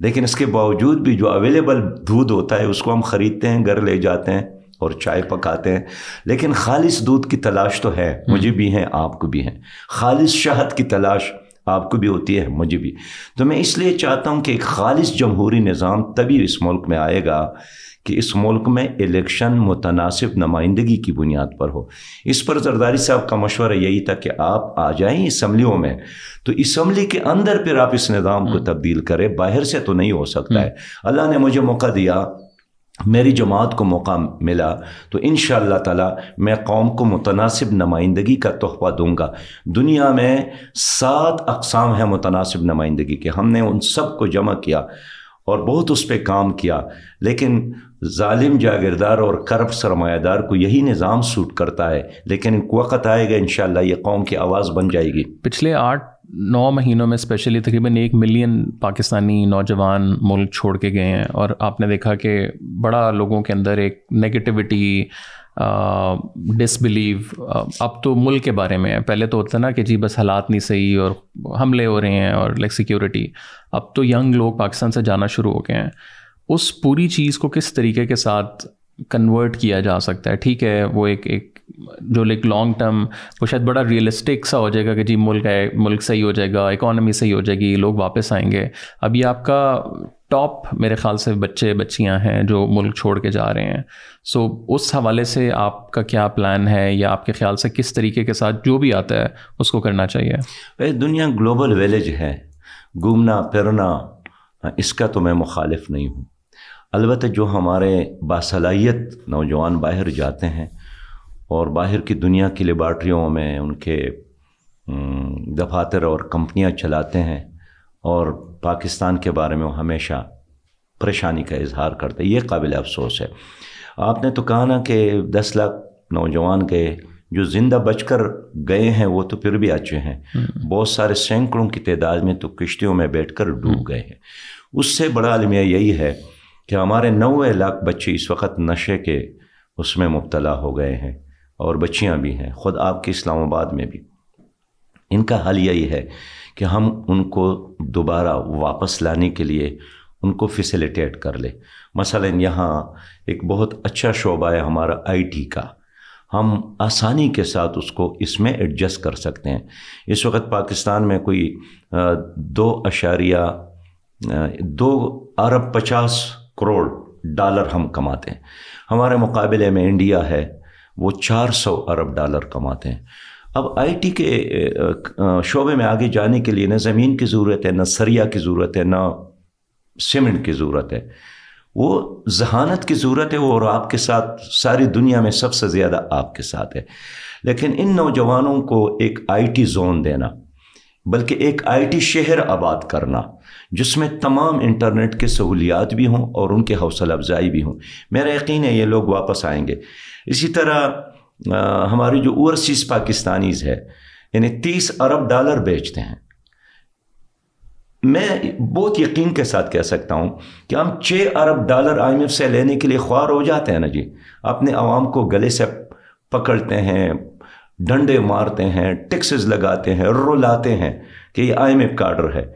لیکن اس کے باوجود بھی جو اویلیبل دودھ ہوتا ہے اس کو ہم خریدتے ہیں گھر لے جاتے ہیں اور چائے پکاتے ہیں۔ لیکن خالص دودھ کی تلاش تو ہے مجھے بھی ہیں آپ کو بھی ہیں خالص شہد کی تلاش آپ کو بھی ہوتی ہے مجھے بھی۔ تو میں اس لیے چاہتا ہوں کہ ایک خالص جمہوری نظام تبھی اس ملک میں آئے گا کہ اس ملک میں الیکشن متناسب نمائندگی کی بنیاد پر ہو۔ اس پر زرداری صاحب کا مشورہ یہی تھا کہ آپ آ جائیں اسمبلیوں میں تو اسمبلی کے اندر پھر آپ اس نظام کو تبدیل کریں باہر سے تو نہیں ہو سکتا ہے۔ اللہ نے مجھے موقع دیا میری جماعت کو موقع ملا تو ان شاء اللہ تعالیٰ میں قوم کو متناسب نمائندگی کا تحفہ دوں گا۔ دنیا میں سات اقسام ہیں متناسب نمائندگی کے۔ ہم نے ان سب کو جمع کیا اور بہت اس پہ کام کیا لیکن ظالم جاگیردار اور کرب سرمایہ دار کو یہی نظام سوٹ کرتا ہے، لیکن وقت آئے گا انشاءاللہ یہ قوم کی آواز بن جائے گی۔ پچھلے آٹھ، نو مہینوں میں اسپیشلی تقریباً ایک ملین پاکستانی نوجوان ملک چھوڑ کے گئے ہیں اور آپ نے دیکھا کہ بڑا لوگوں کے اندر ایک نگیٹیوٹی ڈس بلیو اب تو ملک کے بارے میں ہے۔ پہلے تو ہوتا نا کہ جی بس حالات نہیں صحیح اور حملے ہو رہے ہیں اور لائک سیکیورٹی اب تو ینگ لوگ پاکستان سے جانا شروع ہو گئے ہیں۔ اس پوری چیز کو کس طریقے کے ساتھ کنورٹ کیا جا سکتا ہے؟ ٹھیک ہے، وہ ایک ایک جو لائک لانگ ٹرم وہ شاید بڑا ریئلسٹک سا ہو جائے گا کہ جی ملک ہے، ملک صحیح ہو جائے گا اکانومی صحیح ہو جائے گی، لوگ واپس آئیں گے۔ اب یہ آپ کا ٹاپ میرے خیال سے بچے، بچیاں ہیں جو ملک چھوڑ کے جا رہے ہیں۔ سو اس حوالے سے آپ کا کیا پلان ہے؟ یا آپ کے خیال سے کس طریقے کے ساتھ جو بھی آتا ہے، اس کو کرنا چاہیے؟ دنیا گلوبل ویلیج ہے۔ گھومنا، پھرنا، اس کا تو میں مخالف نہیں ہوں۔ البتہ جو ہمارے باصلاحیت نوجوان باہر جاتے ہیں اور باہر کی دنیا کی لیبارٹریوں میں ان کے دفاتر اور کمپنیاں چلاتے ہیں اور پاکستان کے بارے میں وہ ہمیشہ پریشانی کا اظہار کرتے یہ قابل افسوس ہے۔ آپ نے تو کہا نا کہ دس لاکھ نوجوان گئے جو زندہ بچ کر گئے ہیں وہ تو پھر بھی اچھے ہیں۔ بہت سارے سینکڑوں کی تعداد میں تو کشتیوں میں بیٹھ کر ڈوب گئے ہیں۔ اس سے بڑا عالمیہ یہی ہے کہ ہمارے نوے لاکھ بچے اس وقت نشے کے اس میں مبتلا ہو گئے ہیں اور بچیاں بھی ہیں، خود آپ کے اسلام آباد میں بھی۔ ان کا حل یہی ہے کہ ہم ان کو دوبارہ واپس لانے کے لیے ان کو فیسیلیٹیٹ کر لے مثلا یہاں ایک بہت اچھا شعبہ ہے ہمارا آئی ٹی کا۔ ہم آسانی کے ساتھ اس کو اس میں ایڈجسٹ کر سکتے ہیں۔ اس وقت پاکستان میں کوئی دو اشاریہ دو ارب پچاس کروڑ ڈالر ہم کماتے ہیں۔ ہمارے مقابلے میں انڈیا ہے، وہ چار سو ارب ڈالر کماتے ہیں۔ اب آئی ٹی کے شعبے میں آگے جانے کے لیے نہ زمین کی ضرورت ہے، نہ سریا کی ضرورت ہے، نہ سیمنٹ کی ضرورت ہے۔ وہ ذہانت کی ضرورت ہے، وہ اور آپ کے ساتھ، ساری دنیا میں سب سے زیادہ آپ کے ساتھ ہے۔ لیکن ان نوجوانوں کو ایک آئی ٹی زون دینا۔ بلکہ ایک آئی ٹی شہر آباد کرنا، جس میں تمام انٹرنیٹ کے سہولیات بھی ہوں اور ان کے حوصلہ افزائی بھی ہوں۔ میرا یقین ہے یہ لوگ واپس آئیں گے۔ اسی طرح ہماری جو اوورسیز پاکستانیز ہے یعنی تیس ارب ڈالر بیچتے ہیں۔ میں بہت یقین کے ساتھ کہہ سکتا ہوں کہ ہم چھ ارب ڈالر آئی ایم ایف سے لینے کے لیے خوار ہو جاتے ہیں نا جی۔ اپنے عوام کو گلے سے پکڑتے ہیں ڈنڈے مارتے ہیں، ٹیکسز لگاتے ہیں، رلاتے ہیں کہ یہ آئی ایم ایف کا آرڈر ہے۔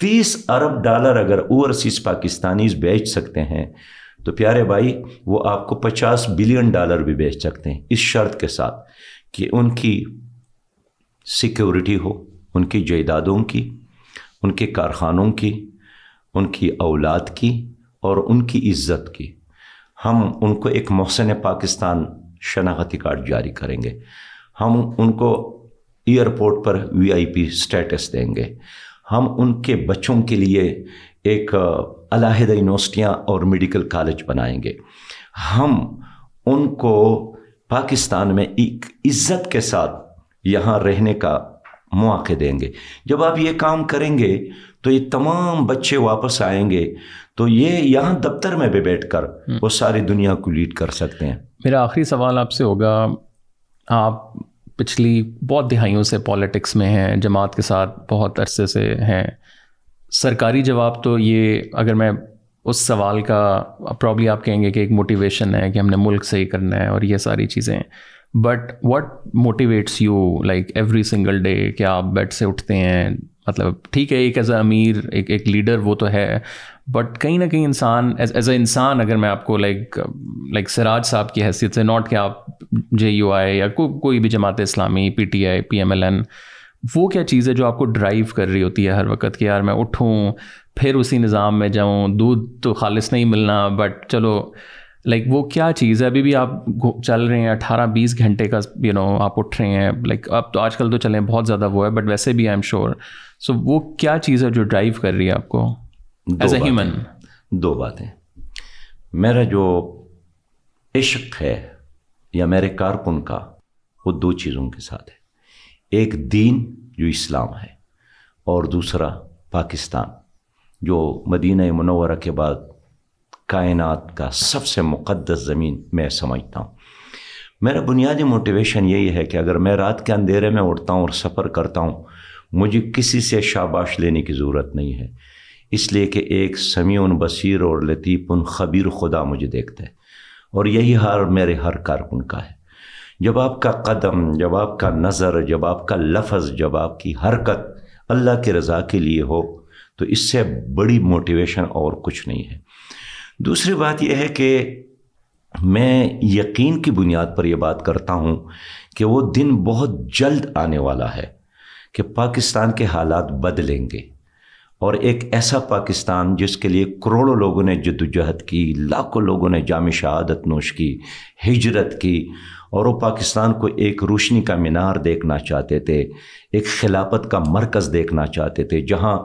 تیس ارب ڈالر اگر اوورسیز پاکستانیز بیچ سکتے ہیں، تو پیارے بھائی، وہ آپ کو پچاس بلین ڈالر بھی بیچ سکتے ہیں اس شرط کے ساتھ کہ ان کی سیکیورٹی ہو، ان کی جائیدادوں کی، ان کے کارخانوں کی، ان کی اولاد کی اور ان کی عزت کی۔ ہم ان کو ایک محسن پاکستان شناختی کارڈ جاری کریں گے۔ ہم ان کو ایئرپورٹ پر وی آئی پی اسٹیٹس دیں گے۔ ہم ان کے بچوں کے لیے ایک علیحدہ یونیورسٹیاں اور میڈیکل کالج بنائیں گے۔ ہم ان کو پاکستان میں ایک عزت کے ساتھ یہاں رہنے کا مواقع دیں گے۔ جب آپ یہ کام کریں گے تو یہ تمام بچے واپس آئیں گے۔ تو یہ یہاں دفتر میں بھی بیٹھ کر وہ ساری دنیا کو لیڈ کر سکتے ہیں۔ میرا آخری سوال آپ سے ہوگا آپ پچھلی بہت دہائیوں سے پالیٹکس میں ہیں، جماعت کے ساتھ بہت عرصے سے ہیں۔ سرکاری جواب تو یہ اگر میں اس سوال کا پرابلی آپ کہیں گے کہ ایک موٹیویشن ہے کہ ہم نے ملک صحیح کرنا ہے اور یہ ساری چیزیں۔ But what motivates you like every single day کہ آپ بیڈ سے اٹھتے ہیں؟ مطلب ٹھیک ہے، ایک ایز اے امیر، ایک ایک لیڈر وہ تو ہے۔ بٹ کہیں نہ کہیں انسان ایز اے انسان، اگر میں آپ کو لائک لائک سراج صاحب کی حیثیت سے ناٹ کہ آپ جے یو آئی یا کوئی بھی Jamaat Islami P T I P M L N وہ کیا چیز ہے جو آپ کو ڈرائیو کر رہی ہوتی ہے ہر وقت کہ یار میں اٹھوں، پھر اسی نظام میں جاؤں، دودھ تو خالص نہیں ملنا بٹ چلو لائک وہ کیا چیز ہے؟ ابھی بھی آپ چل رہے ہیں اٹھارہ بیس گھنٹے کا یو نو آپ اٹھ رہے ہیں لائک اب تو آج کل تو چلیں بہت زیادہ وہ ہے بٹ ویسے بھی آئی ایم شیور سو وہ کیا چیز ہے جو ڈرائیو کر رہی ہے آپ کو؟ ایز اے ہیومن دو باتیں۔ میرا جو عشق ہے یا میرے کارکن کا وہ دو چیزوں کے ساتھ ہے۔ ایک دین جو اسلام ہے اور دوسرا پاکستان جو مدینہ منورہ کے بعد کائنات کا سب سے مقدس زمین میں سمجھتا ہوں۔ میرا بنیادی موٹیویشن یہی ہے کہ اگر میں رات کے اندھیرے میں اٹھتا ہوں اور سفر کرتا ہوں مجھے کسی سے شاباش لینے کی ضرورت نہیں ہے۔ اس لیے کہ ایک سمیون بصیر اور لطیف ان خبیر خدا مجھے دیکھتا ہے۔ اور یہی حال میرے ہر کارکن کا ہے۔ جب آپ کا قدم، جب آپ کا نظر، جب آپ کا لفظ، جب آپ کی حرکت اللہ کے رضا کے لیے ہو، تو اس سے بڑی موٹیویشن اور کچھ نہیں ہے۔ دوسری بات یہ ہے کہ میں یقین کی بنیاد پر یہ بات کرتا ہوں کہ وہ دن بہت جلد آنے والا ہے کہ پاکستان کے حالات بدلیں گے۔ اور ایک ایسا پاکستان جس کے لیے کروڑوں لوگوں نے جدوجہد کی، لاکھوں لوگوں نے جامع شہادت نوش کی، ہجرت کی، اور وہ پاکستان کو ایک روشنی کا مینار دیکھنا چاہتے تھے، ایک خلافت کا مرکز دیکھنا چاہتے تھے، جہاں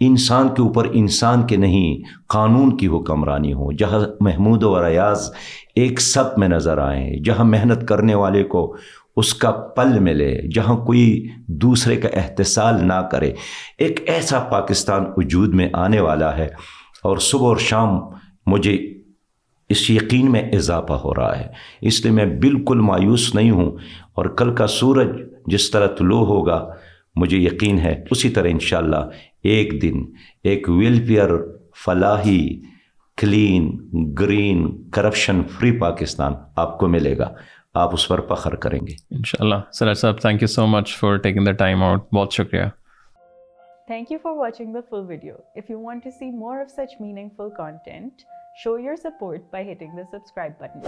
انسان کے اوپر انسان کے نہیں، قانون کی حکمرانی ہو، جہاں محمود و ریاض ایک سب میں نظر آئیں جہاں محنت کرنے والے کو اس کا پل ملے، جہاں کوئی دوسرے کا احتسال نہ کرے۔ ایک ایسا پاکستان وجود میں آنے والا ہے اور صبح اور شام مجھے اس یقین میں اضافہ ہو رہا ہے۔ اس لیے میں بالکل مایوس نہیں ہوں اور کل کا سورج جس طرح طلوع ہوگا، مجھے یقین ہے اسی طرح انشاءاللہ ایک دن ایک ویلفیئر، فلاحی، clean, green, corruption, free Pakistan آپ کو ملے گا۔ آپ اس پر فخر کریں گے۔ انشاءاللہ۔ سر صاحب thank you so much for taking the time out بہت شکریہ۔ Thank you for watching the full video if you want to see more of such meaningful content show your support by hitting the subscribe button